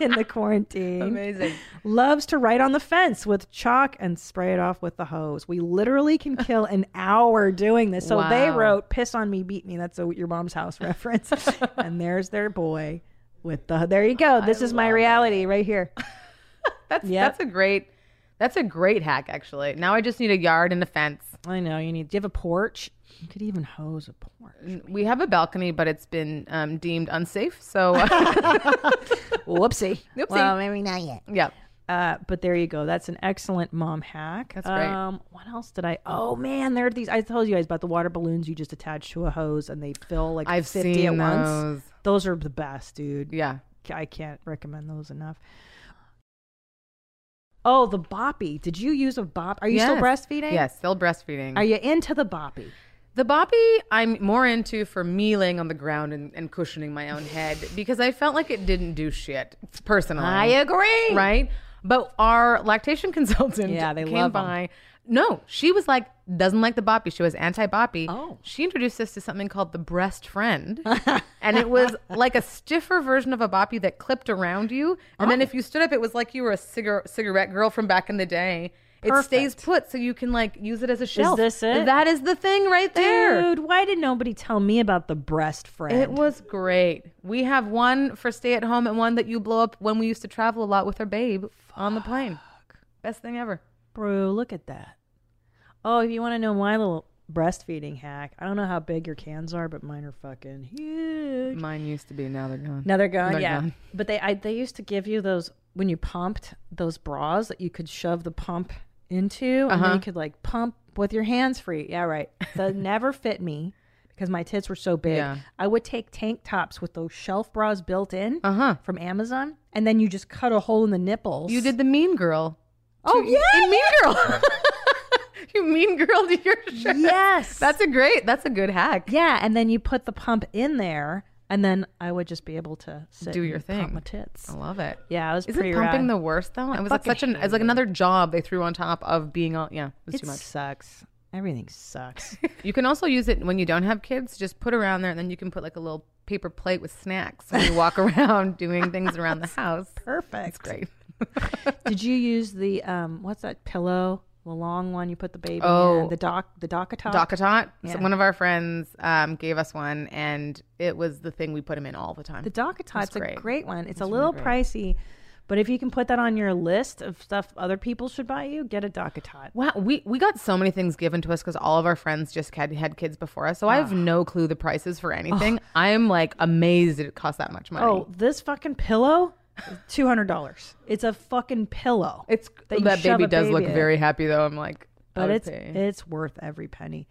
in the quarantine Amazing. loves to write on the fence with chalk and spray it off with the hose. We literally can kill an hour doing this. So they wrote "Piss on me, beat me." That's a your mom's house [LAUGHS] reference. and there's their boy with the. There you go. This is my reality right here. [LAUGHS] That's Yep. that's a great. That's a great hack, actually. Now I just need a yard and a fence. I know you need. Do you have a porch? You could even hose a porch. We have a balcony, but it's been um, deemed unsafe. So, [LAUGHS] Whoopsie. Oopsie. Well, maybe not yet. yeah. Uh, but there you go. That's an excellent mom hack. That's great. Um, what else did I? Oh man, there are these. I told you guys about the water balloons you just attach to a hose and they fill like I've fifty seen at those. once. Those are the best, dude. Yeah. I can't recommend those enough. Oh, the boppy. Did you use a bop? Are you still breastfeeding? Yes, still breastfeeding. Are you into the boppy? The boppy, I'm more into for me laying on the ground and, and cushioning my own head because I felt like it didn't do shit personally. I agree. Right? But our lactation [LAUGHS] consultant Yeah, they came by. No, she was like, doesn't like the boppy. She was anti boppy. Oh. She introduced us to something called the breast friend. [LAUGHS] and it was like a stiffer version of a boppy that clipped around you. And Oh. then if you stood up, it was like you were a cigar- cigarette girl from back in the day. It stays put so you can like use it as a shelf. this it? That is the thing right there. Dude, why did nobody tell me about the breast friend? It was great. We have one for stay at home and one that you blow up when we used to travel a lot with our babe on the plane. Best thing ever. Bro, look at that. Oh, if you want to know my little breastfeeding hack, I don't know how big your cans are, but mine are fucking huge. Mine used to be, now they're gone. Now they're gone, They're yeah. gone. But they I, they used to give you those when you pumped those bras that you could shove the pump into, and then Uh-huh. you could like pump with your hands free. Yeah, right. [LAUGHS] That never fit me because my tits were so big. Yeah. I would take tank tops with those shelf bras built in Uh-huh. from Amazon, and then you just cut a hole in the nipples. You did the mean girl. Oh to- yeah, in Mean Girl. [LAUGHS] you mean girl your shirt. Yes. That's a great. That's a good hack. Yeah, and then you put the pump in there, and then I would just be able to sit Do your and thing. pump my tits. I love it. Yeah, it was Isn't pretty pumping rad. the worst though? It was like such an. It's like another job they threw on top of being all. Yeah, it was It too much. sucks. Everything sucks. [LAUGHS] You can also use it when you don't have kids. Just put around there, and then you can put like a little paper plate with snacks when you walk [LAUGHS] around doing things around the [LAUGHS] house. Perfect. It's great. Did you use the um? What's that pillow? The long one you put the baby Oh. in. The doc. The DockATot. DockATot. So Yeah. one of our friends um, gave us one, and it was the thing we put him in all the time. The DockATot's a great. great one. It's, a little great. pricey, but if you can put that on your list of stuff other people should buy you, get a DockATot. Wow, we, we got so many things given to us because all of our friends just had had kids before us. So I have no clue the prices for anything. I'm like amazed it costs that much money. Oh, this fucking pillow, two hundred dollars. It's a fucking pillow. it's that that baby a does look in. very happy though. I'm like, but would it's pay. it's worth every penny.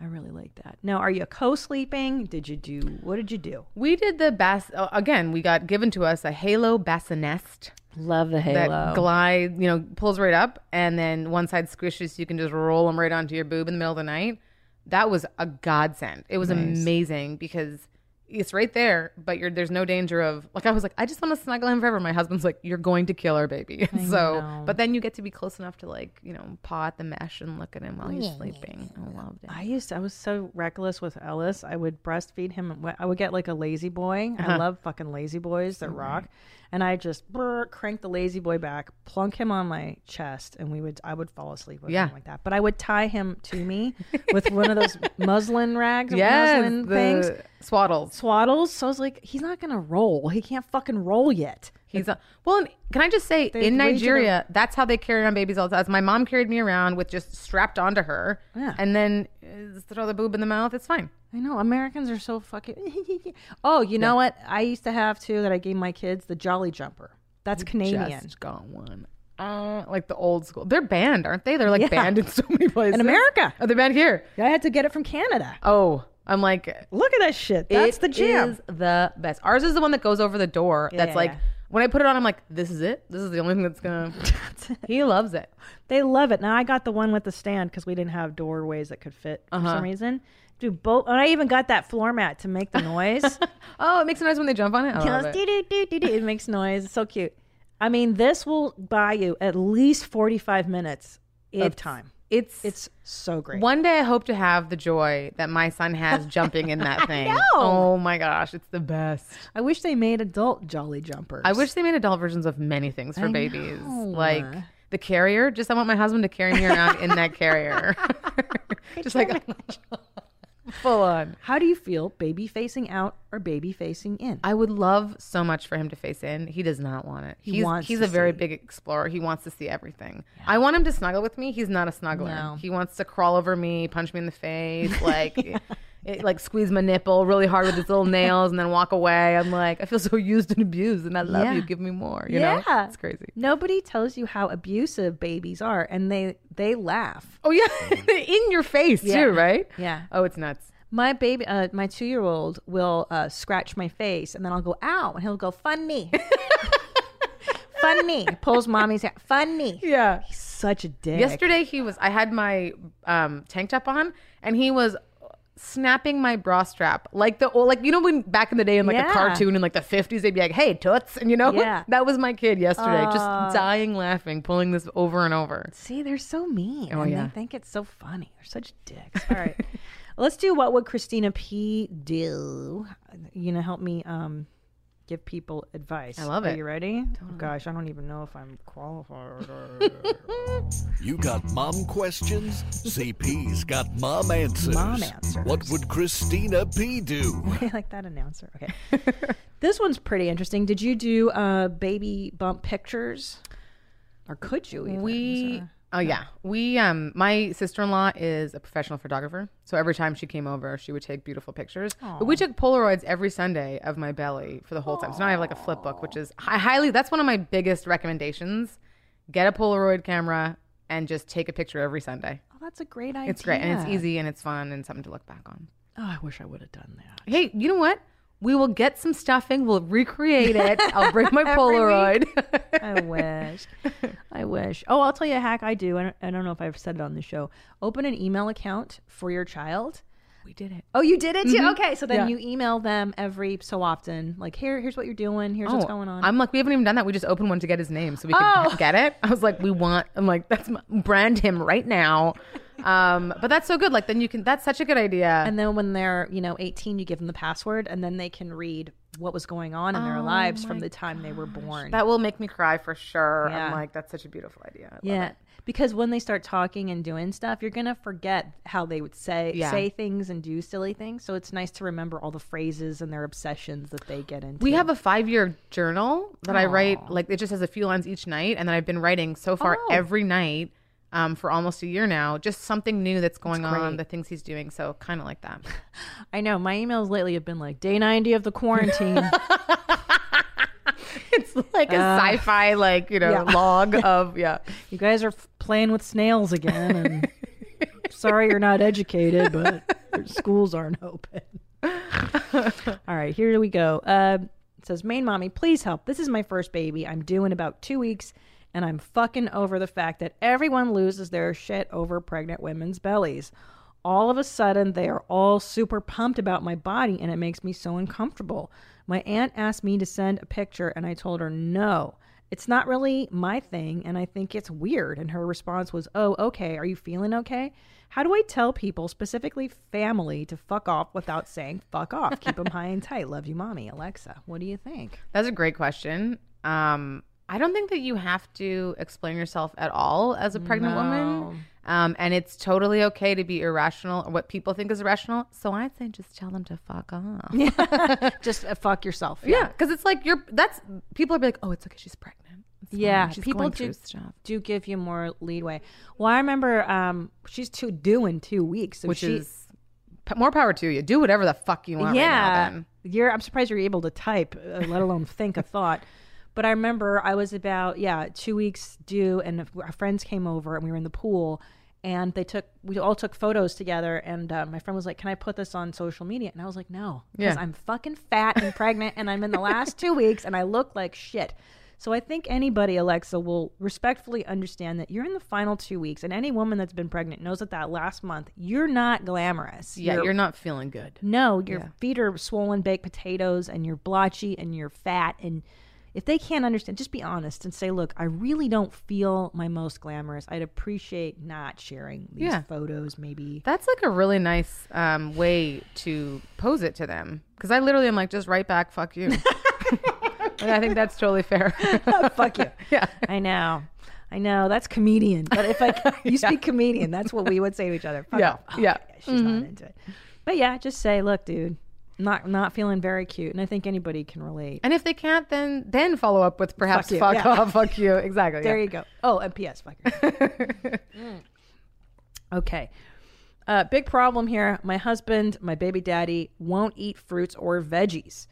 I really like that. Now, are you co-sleeping? Did you do what did you do? we did the bass oh, uh, again. We got given to us a Halo bassinet Love the that glide, you know, pulls right up, and then one side squishes, so you can just roll them right onto your boob in the middle of the night. That was a godsend. It was amazing because it's right there, but you're there's no danger of like I was like I just want to snuggle him forever. My husband's like you're going to kill our baby. [LAUGHS] so, know. but then you get to be close enough to like you know paw at the mesh and look at him while he's sleeping. I loved it. I used to, I was so reckless with Ellis. I would breastfeed him. I would get like a lazy boy. Uh-huh. I love fucking lazy boys that rock. And I just brr, crank the lazy boy back, plunk him on my chest, and we would I would fall asleep with Yeah. him like that. But I would tie him to me with one of those [LAUGHS] muslin rags, or yes, muslin the things, swaddles. Swaddles. So I was like, he's not gonna roll. He can't fucking roll yet. He's a, well. Can I just say, They in Nigeria, that's how they carry on babies all the time. My mom carried me around with just strapped onto her, Yeah. and then uh, throw the boob in the mouth. It's fine. I know Americans are so fucking. [LAUGHS] oh, you know what? I used to have too that I gave my kids the Jolly Jumper. That's Canadian. Just got one. Uh, like the old school. They're banned, aren't they? They're like Yeah. banned in so many places. In America. Oh, they're banned here. Yeah, I had to get it from Canada. Oh, I'm like, Look at that shit. That's the jam. is the best. Ours is the one that goes over the door. Yeah, that's yeah, like yeah. when I put it on, I'm like, this is it. This is the only thing that's gonna. [LAUGHS] he loves it. They love it. Now I got the one with the stand because we didn't have doorways that could fit for Uh-huh. some reason. Dude, both. And I even got that floor mat to make the noise. [LAUGHS] Oh, it makes a noise when they jump on it. I love it. doo-doo-doo-doo-doo. it makes noise. It's so cute. I mean, this will buy you at least forty-five minutes of time. It's It's so great. One day I hope to have the joy that my son has [LAUGHS] jumping in that thing. know. Oh my gosh, it's the best. I wish they made adult Jolly Jumpers. I wish they made adult versions of many things for I babies. know. Like the carrier. Just I want my husband to carry me around in that carrier. [LAUGHS] [LAUGHS] just like full on. How do you feel, baby facing out or baby facing in? I would love so much for him to face in. He does not want it. He he's wants he's a very see. big explorer. He wants to see everything. I want him to snuggle with me. He's not a snuggler. No. He wants to crawl over me, punch me in the face, like [LAUGHS] it, like squeeze my nipple really hard with his little [LAUGHS] nails, and then walk away. I'm like, I feel so used and abused, and I love Yeah. you. Give me more. You know, it's crazy. Nobody tells you how abusive babies are, and they they laugh. Oh yeah, [LAUGHS] in your face Yeah. too, right? Yeah. Oh, it's nuts. My baby, uh, my two year old will uh, scratch my face, and then I'll go ow, and he'll go funny, [LAUGHS] funny. Pulls mommy's hair, funny. Yeah. He's such a dick. Yesterday he was I had my um tank top on and he was snapping my bra strap like the old like you know when back in the day in like Yeah. a cartoon in like the 50s they'd be like hey toots and you know Yeah. [LAUGHS] that was my kid yesterday just dying laughing pulling this over and over See, they're so mean. Oh, and yeah. They think it's so funny. They're such dicks. All right. [LAUGHS] Let's do what would Christina P do? You know, help me um give people advice. I love Are it. you ready? Oh, gosh, I don't even know if I'm qualified. [LAUGHS] You got mom questions? CP's got mom answers. Mom answers. What would Christina P do? [LAUGHS] I like that announcer. Okay. [LAUGHS] this one's pretty interesting. Did you do uh baby bump pictures? Or could you even? we oh yeah. We um my sister-in-law is a professional photographer. So every time she came over she would take beautiful pictures. But we took polaroids every sunday of my belly for the whole time. So now i have like a flip book which is i highly that's one of my biggest recommendations. Get a polaroid camera and just take a picture every sunday. Oh, that's a great idea. it's great and it's easy and it's fun and something to look back on. Oh, I wish I would have done that. hey you know what We will get some stuffing. We'll recreate it. I'll bring my [LAUGHS] Polaroid. I wish. I wish. Oh, I'll tell you a hack I do. I don't, I don't know if I've said it on the show. Open an email account for your child. we did it. Oh, you did it too. Mhm. Okay, so then Yeah. you email them every so often. Like, here, here's what you're doing. Here's what's going on. Oh, I'm like, we haven't even done that. We just opened one to get his name so we can Oh. get it. I was like, we want. I'm like, that's my, brand him right now. Um, but that's so good. Like then you can. That's such a good idea. and then when they're you know 18, you give them the password, and then they can read what was going on in their Oh lives from the time they were born. that will make me cry for sure. Yeah. I'm like, that's such a beautiful idea. Yeah, it. because when they start talking and doing stuff, you're gonna forget how they would say Yeah. say things and do silly things. So it's nice to remember all the phrases and their obsessions that they get into. We have a five year journal that I write, like it just has a few lines each night. And then I've been writing so far Oh. every night um, for almost a year now, just something new that's going on, the things he's doing. So kind of like that. [LAUGHS] I know my emails lately have been like day 90 of the quarantine. [LAUGHS] [LAUGHS] it's like a Uh, sci fi, like, you know, yeah. log of, yeah. you guys are f- playing with snails again, and sorry you're not educated, but your schools aren't open. All right, here we go. Uh, it says, "Main mommy, please help. This is my first baby. I'm due in about two weeks, and I'm fucking over the fact that everyone loses their shit over pregnant women's bellies." All of a sudden, they are all super pumped about my body, and it makes me so uncomfortable. My aunt asked me to send a picture, and I told her no. It's not really my thing, and I think it's weird. And her response was, Oh, okay. Are you feeling okay? How do I tell people, specifically family, to fuck off without saying fuck off? Keep them high and tight. Love you, mommy. Alexa, what do you think? That's a great question. Um, I don't think that you have to explain yourself at all as a pregnant woman. Um, and it's totally okay to be irrational or what people think is irrational. So I'd say just tell them to fuck off. [LAUGHS] [LAUGHS] Just uh, fuck yourself. Yeah, because it's like you're. That's people are like, oh, it's okay. She's pregnant. It's. Yeah, people do, stuff, do give you more leadway. Well, I remember um, she's too due in two weeks, so which she, is p- more power to you. Do whatever the fuck you want. yeah. right now, then. You're. I'm surprised you're able to type, uh, let alone think a thought. But I remember I was about yeah two weeks due, and our friends came over, and we were in the pool, and they took we all took photos together, and uh, my friend was like, "Can I put this on social media?" And I was like, "No, because Yeah. I'm fucking fat and pregnant, and I'm in the last two weeks, and I look like shit." So I think anybody, Alexa, will respectfully understand that you're in the final two weeks, and any woman that's been pregnant knows that that last month you're not glamorous. Yeah, you're, not feeling good. no, your Yeah. feet are swollen baked potatoes and you're blotchy and you're fat. And if they can't understand, just be honest and say, look, I really don't feel my most glamorous. I'd appreciate not sharing these Yeah. photos, maybe. That's like a really nice um, way to pose it to them. Because I literally am like, just write back, fuck you. [LAUGHS] and I think that's totally fair. [LAUGHS] Fuck you. [LAUGHS] yeah. I know. I know. That's comedian. But if I, you speak comedian, that's what we would say to each other. Fuck Yeah, off. Oh, yeah. She's not into it. But yeah, just say, look, dude, not not feeling very cute. And I think anybody can relate. And if they can't, then then follow up with perhaps you, fuck, yeah. off, fuck you. [LAUGHS] Exactly. There yeah. you go. Oh, and P.S. Fuck you. [LAUGHS] Mm. Okay. Uh, big problem here. My husband, my baby daddy, won't eat fruits or veggies.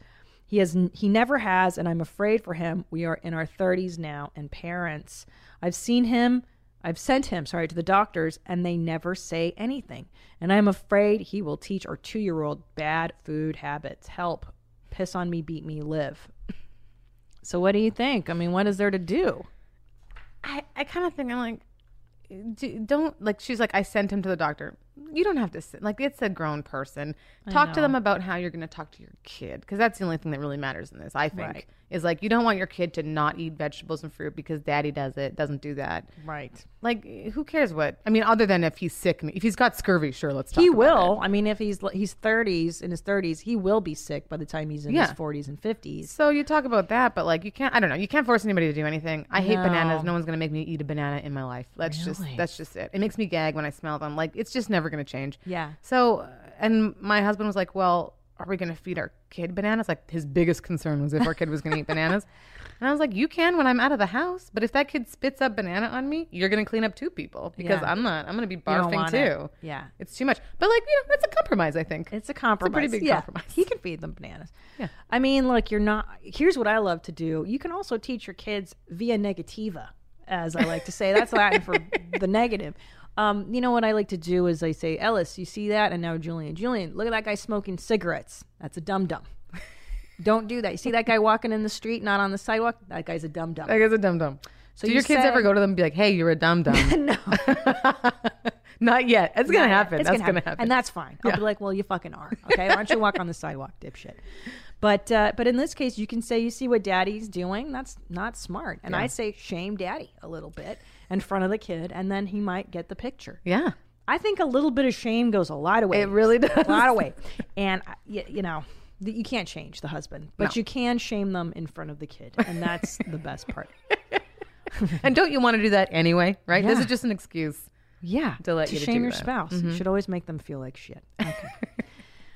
He has. He never has, and I'm afraid for him. We are in our 30s now, and parents. I've seen him. I've sent him, sorry, to the doctors, and they never say anything. And I'm afraid he will teach our two-year-old bad food habits. Help! Piss on me, beat me, live. [LAUGHS] So, what do you think? I mean, what is there to do? I, I kind of think I'm like, do, don't like. She's like, I sent him to the doctor. You don't have to sit like it's a grown person. Talk to them about how you're going to talk to your kid because that's the only thing that really matters in this. I think Right. is like you don't want your kid to not eat vegetables and fruit because daddy does it. Doesn't do that. Right. Like who cares what? I mean, other than if he's sick, if he's got scurvy, sure, let's talk. He will. it. I mean, if he's he's 30s in his 30s, he will be sick by the time he's in Yeah. his 40s and 50s. So you talk about that, but like you can't. I don't know. You can't force anybody to do anything. I hate bananas. No. No one's gonna make me eat a banana in my life. That's Really? just that's just it. It makes me gag when I smell them. Like it's just never gonna change. Yeah. So and my husband was like, "Well, are we gonna feed our kid bananas?" Like his biggest concern was if our kid was gonna eat bananas. [LAUGHS] And I was like, "You can when I'm out of the house, but if that kid spits up banana on me, you're gonna clean up two people because Yeah. I'm not. I'm gonna be barfing too. it. Yeah. It's too much. But like you know, that's a compromise. I think It's a compromise. a pretty big yeah. compromise. He can feed them bananas. Yeah. I mean, look, you're not. Here's what I love to do. You can also teach your kids via negativa, as I like to say. That's Latin for [LAUGHS] the negative. Um, you know what I like to do is I say, Ellis, you see that? And now Julian, Julian, look at that guy smoking cigarettes. That's a dum dum. [LAUGHS] Don't do that. You see that guy walking in the street, not on the sidewalk? That guy's a dum dum. That guy's a dum dum. So Do you your kids say- ever go to them and be like, "Hey, you're a dum dum"? [LAUGHS] no, [LAUGHS] Not yet. It's gonna Not happen. It's That's gonna happen. and that's fine. I'll Yeah. be like, well, you fucking are. Okay, why don't you walk on the sidewalk, dipshit? But uh, but in this case, you can say you see what daddy's doing. That's not smart. And Yeah. I say shame daddy a little bit in front of the kid, and then he might get the picture. yeah. I think a little bit of shame goes a lot of ways. It really does. a lot of way. And uh, you, you know, you can't change the husband, but No. you can shame them in front of the kid, and that's [LAUGHS] the best part. And don't you want to do that anyway? Right? This Yeah. is just an excuse. Yeah, To let you to shame do your that. spouse. You Mhm. should always make them feel like shit. [LAUGHS] Okay.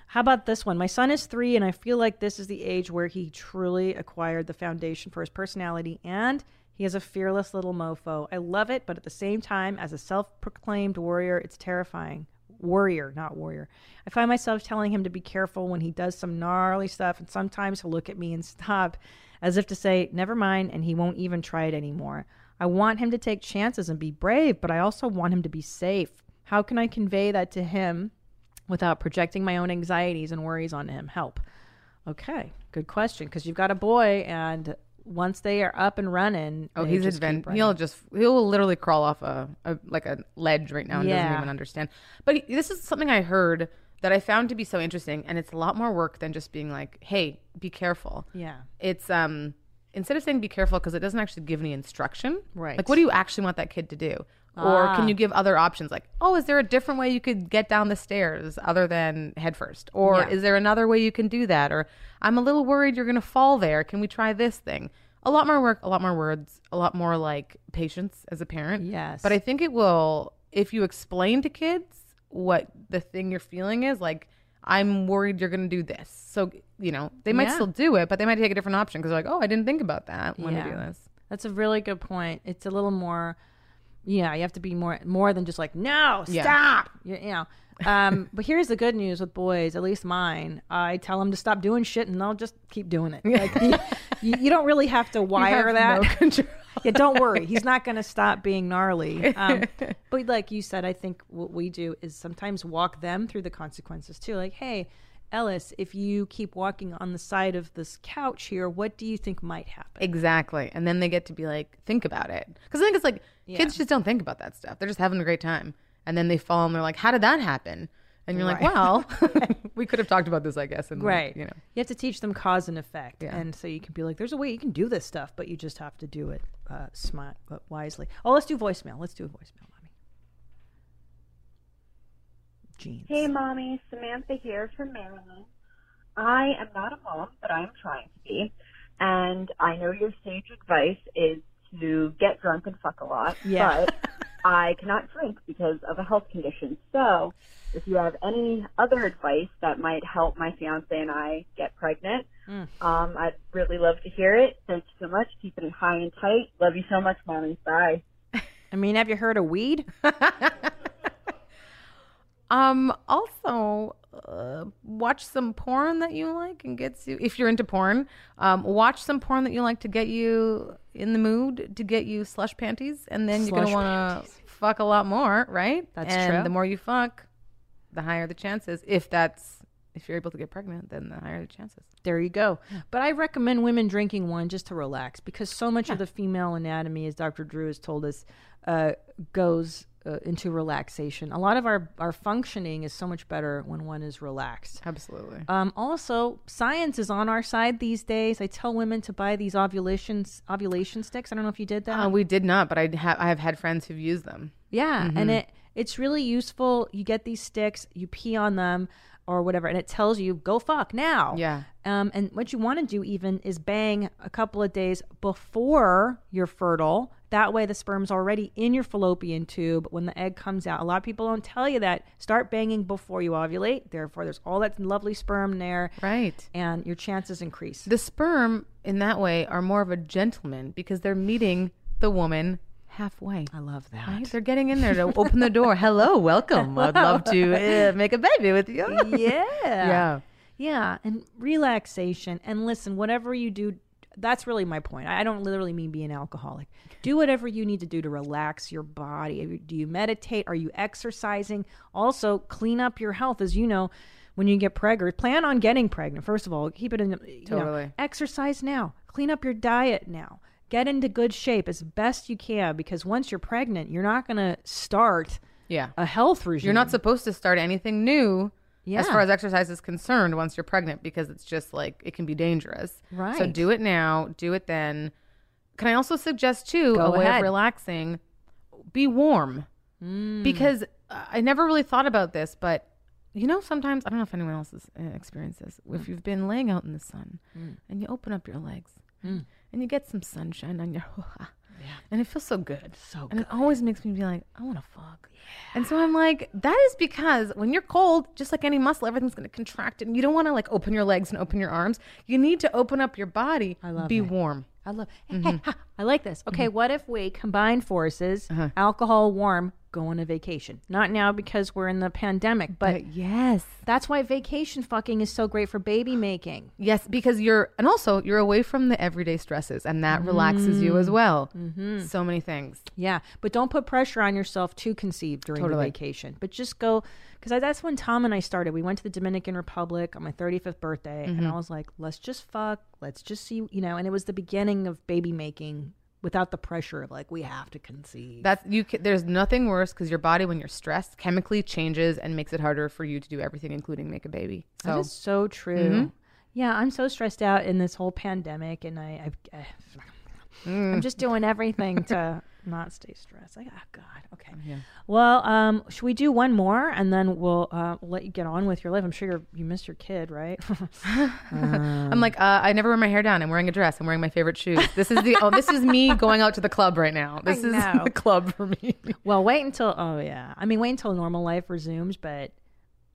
How about this one? My son is three, and I feel like this is the age where he truly acquired the foundation for his personality, and he is a fearless little mofo. I love it, but at the same time, as a self-proclaimed warrior, it's terrifying. Warrior, not warrior. I find myself telling him to be careful when he does some gnarly stuff, and sometimes he'll look at me and stop, as if to say, "Never mind," and he won't even try it anymore. I want him to take chances and be brave, but I also want him to be safe. How can I convey that to him without projecting my own anxieties and worries on him? Help. Okay, good question. Because you've got a boy, and once they are up and running, Oh, he's just keep advent. running. He'll just he'll literally crawl off a, a like a ledge right now and doesn't even understand. But he- this is something I heard that I found to be so interesting, and it's a lot more work than just being like, "Hey, be careful." Yeah. It's um instead of saying be careful because it doesn't actually give any instruction. Right. Like, what do you actually want that kid to do? Or Ah. can you give other options like, oh, is there a different way you could get down the stairs other than head first? Or Yeah. is there another way you can do that? Or I'm a little worried you're going to fall there. Can we try this thing? A lot more work, a lot more words, a lot more like patience as a parent. Yes. But I think it will, if you explain to kids what the thing you're feeling is, like, I'm worried you're going to do this. So, you know, they might Yeah. still do it, but they might take a different option because they're like, oh, I didn't think about that when to do this. That's a really good point. It's a little more, yeah. You have to be more more than just like no, Yeah. stop. You, you know. Um, [LAUGHS] but here's the good news with boys, at least mine. I tell them to stop doing shit, and they'll just keep doing it. Like, you, [LAUGHS] you, don't really have to wire have that. no control. [LAUGHS] yeah, don't worry. He's not going to stop being gnarly. Um, but like you said, I think what we do is sometimes walk them through the consequences too. Like, hey, Ellis, if you keep walking on the side of this couch here, what do you think might happen? Exactly. And then they get to be like, think about it. Because I think it's like, kids just don't think about that stuff. They're just having a great time. And then they fall and they're like, how did that happen? And you're like, well, [LAUGHS] [LAUGHS] we could have talked about this, I guess. And like, right you know, you have to teach them cause and effect Yeah. and so you can be like there's a way you can do this stuff but you just have to do it uh, smart but wisely oh let's do voicemail let's do a voicemail mommy jeans Hey, mommy, Samantha here from Maryland. I am not a mom, but I am trying to be. And I know your sage advice is to get drunk and fuck a lot. Yeah. But [LAUGHS] I cannot drink because of a health condition. So if you have any other advice that might help my fiance and I get pregnant, Mm. um, I'd really love to hear it. Thank you so much. Keep it high and tight. Love you so much, mommy. Bye. [LAUGHS] i mean have you heard of weed [LAUGHS] um, also, uh, watch some porn that you like and gets you, if you're into porn, um, watch some porn that you like to get you in the mood, to get you slush panties. And then you're gonna want to fuck a lot more, right? That's and true. the more you fuck, the higher the chances. If that's, if you're able to get pregnant, then the higher the chances. there you go but i recommend women drinking one just to relax because so much of the female anatomy as dr drew has told us uh, goes uh, into relaxation a lot of our, our functioning is so much better when one is relaxed Absolutely. Um, also, science is on our side these days. I tell women to buy these ovulation ovulation sticks. I don't know if you did that. Uh, we did not, but I have I have had friends who've used them. yeah, and it it's really useful. You get these sticks, you pee on them or whatever, and it tells you go fuck now. Yeah. Um, and what you want to do even is bang a couple of days before you're fertile. That way, the sperm's already in your fallopian tube when the egg comes out. A lot of people don't tell you that. Start banging before you ovulate. Therefore, there's all that lovely sperm there. Right. and your chances increase. The sperm, in that way, are more of a gentleman because they're meeting the woman halfway. I love that. Right? They're getting in there to open the door. Hello, [LAUGHS] welcome. I'd love to uh, make a baby with you. yeah. [LAUGHS] Yeah. Yeah. And relaxation. And listen, whatever you do, that's really my point. I don't literally mean be an alcoholic. Do whatever you need to do to relax your body. Do you meditate? Are you exercising? Also, clean up your health. As you know, when you get pregnant. Plan on getting pregnant. First of all, keep it in. You know, Totally. exercise now. Clean up your diet now. Get into good shape as best you can because once you're pregnant, you're not going to start Yeah. a health regime. You're not supposed to start anything new Yeah. as far as exercise is concerned once you're pregnant because it's just like it can be dangerous. Right. So do it now, do it then. Can I also suggest too Go a way ahead. of relaxing? Be warm. Mm. Because I never really thought about this, but you know, sometimes I don't know if anyone else has uh, experienced this. If you've been laying out in the sun Mm. and you open up your legs Mm. and you get some sunshine on your [LAUGHS] and it feels so good. So and it always makes me be like, I want to fuck. And so I'm like, that is because when you're cold, just like any muscle, everything's going to contract, and you don't want to like open your legs and open your arms. You need to open up your body. I love be it. warm. I love. Mhm. Hey, ha, I like this. Okay, what if we combine forces, Uh-huh. alcohol, warm, go on a vacation? Not now because we're in the pandemic, but, yes, that's why vacation fucking is so great for baby making. Yes, because you're, and also you're away from the everyday stresses, and that relaxes you as well. Mhm. So many things. Yeah, but don't put pressure on yourself to conceive during Totally. the vacation. But just go because that's when Tom and I started. We went to the Dominican Republic on my 35th birthday, and Mhm. I was like, "Let's just fuck. Let's just see," you know. And it was the beginning of baby making without the pressure of like we have to conceive. That's you. There's nothing worse because your body, when you're stressed, chemically changes and makes it harder for you to do everything, including make a baby. So That is so true. Mhm. Yeah, I'm so stressed out in this whole pandemic, and I, I, [SIGHS] Mm. I'm just doing everything to not stay stressed. Like, oh God, okay. Yeah. Well, um, should we do one more, and then we'll uh, let you get on with your life? I'm sure you're, you missed your kid, right? [LAUGHS] I'm like, uh, I never wear my hair down. I'm wearing a dress. I'm wearing my favorite shoes. This is the. oh, this is me going out to the club right now. [LAUGHS] This is know. the club for me. [LAUGHS] well, wait until. Oh yeah, I mean, wait until normal life resumes. But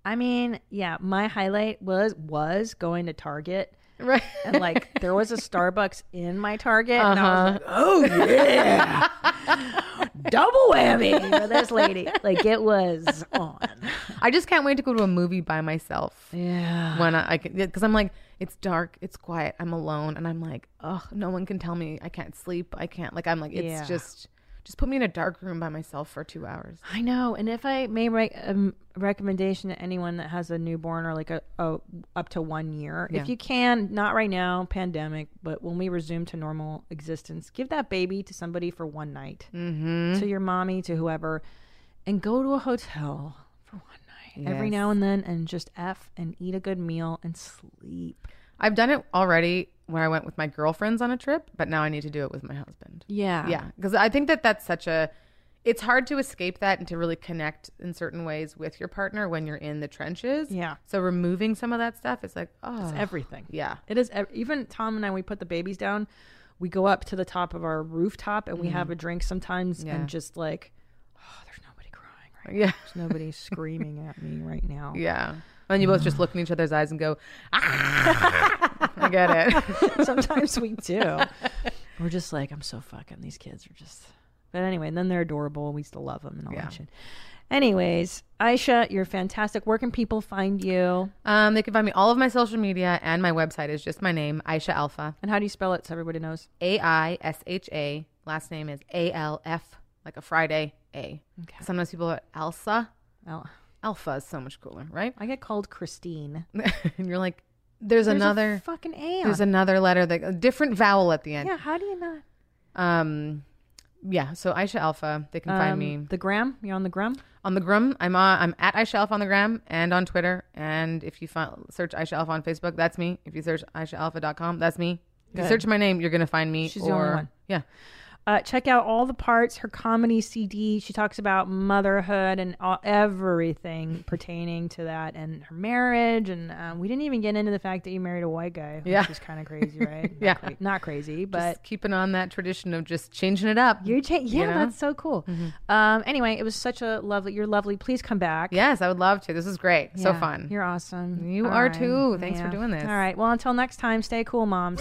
I mean, yeah, my highlight was was going to Target. Right. And like there was a Starbucks in my Target, and I was like, Uh-huh. oh yeah, double whammy for this lady. Like it was on. I just can't wait to go to a movie by myself. Yeah. When I, I can, because I'm like, it's dark, it's quiet, I'm alone, and I'm like, oh, no one can tell me I can't sleep. I can't. Like, I'm like, it's Yeah. just, just put me in a dark room by myself for two hours. I know, and if I may make um, a recommendation to anyone that has a newborn or like a, a up to one year, Yeah. if you can, not right now, pandemic, but when we resume to normal existence, give that baby to somebody for one night, Mhm. to your mommy, to whoever, and go to a hotel for one night every now and then, and just f and eat a good meal and sleep. I've done it already where I went with my girlfriends on a trip, but now I need to do it with my husband. Yeah. Yeah. Because I think that that's such a, it's hard to escape that and to really connect in certain ways with your partner when you're in the trenches. Yeah. So removing some of that stuff is like, oh, It's everything. Yeah. It is ev- even Tom and I we put the babies down. We go up to the top of our rooftop and we Mhm. have a drink sometimes Yeah. and just like oh there's nobody crying right Yeah. now. There's nobody [LAUGHS] screaming at me right now. Yeah. And you both just look in each other's eyes and go, ah! [LAUGHS] I get it. [LAUGHS] Sometimes we do. [LAUGHS] We're just like I'm so fucking these kids are just But anyway, and then they're adorable and we still love them and all Yeah. that shit. Anyways, Aisha, you're fantastic. Where can people find you? Um, they can find me all of my social media and my website is just my name, Aisha Alfa. And how do you spell it so everybody knows? A I S H A. Last name is A L F, like a Friday A. Okay. Sometimes people are Elsa. Al- Alpha is so much cooler, right? I get called Christine. [LAUGHS] and you're like, there's, There's another fucking A There's another letter that a different vowel at the end. Yeah, how do you not? Um, yeah. So Aisha Alfa, they can find Um, me The gram? You're on the gram? on the gram. I'm on. I'm at Aisha Alfa on the gram and on Twitter. And if you find, search Aisha Alfa on Facebook, that's me. If you search AishaAlfa.com, that's me. If you Good. search my name, you're gonna find me. She's or, the only one. Yeah. Uh, check out all the parts, her comedy CD. She talks about motherhood and all, everything pertaining to that and her marriage. And um, we didn't even get into the fact that you married a white guy, which Yeah. is kind of crazy, right? [LAUGHS] Not Yeah. cra- not crazy, but Just keeping on that tradition of just changing it up. you're cha- yeah, you know? that's so cool. Um, anyway, it was such a lovely. You're lovely. Please come back. Yes, I would love to. This is great. So fun. You're awesome. You All are right. too. Thanks for doing this. All right. Well, until next time, stay cool, moms.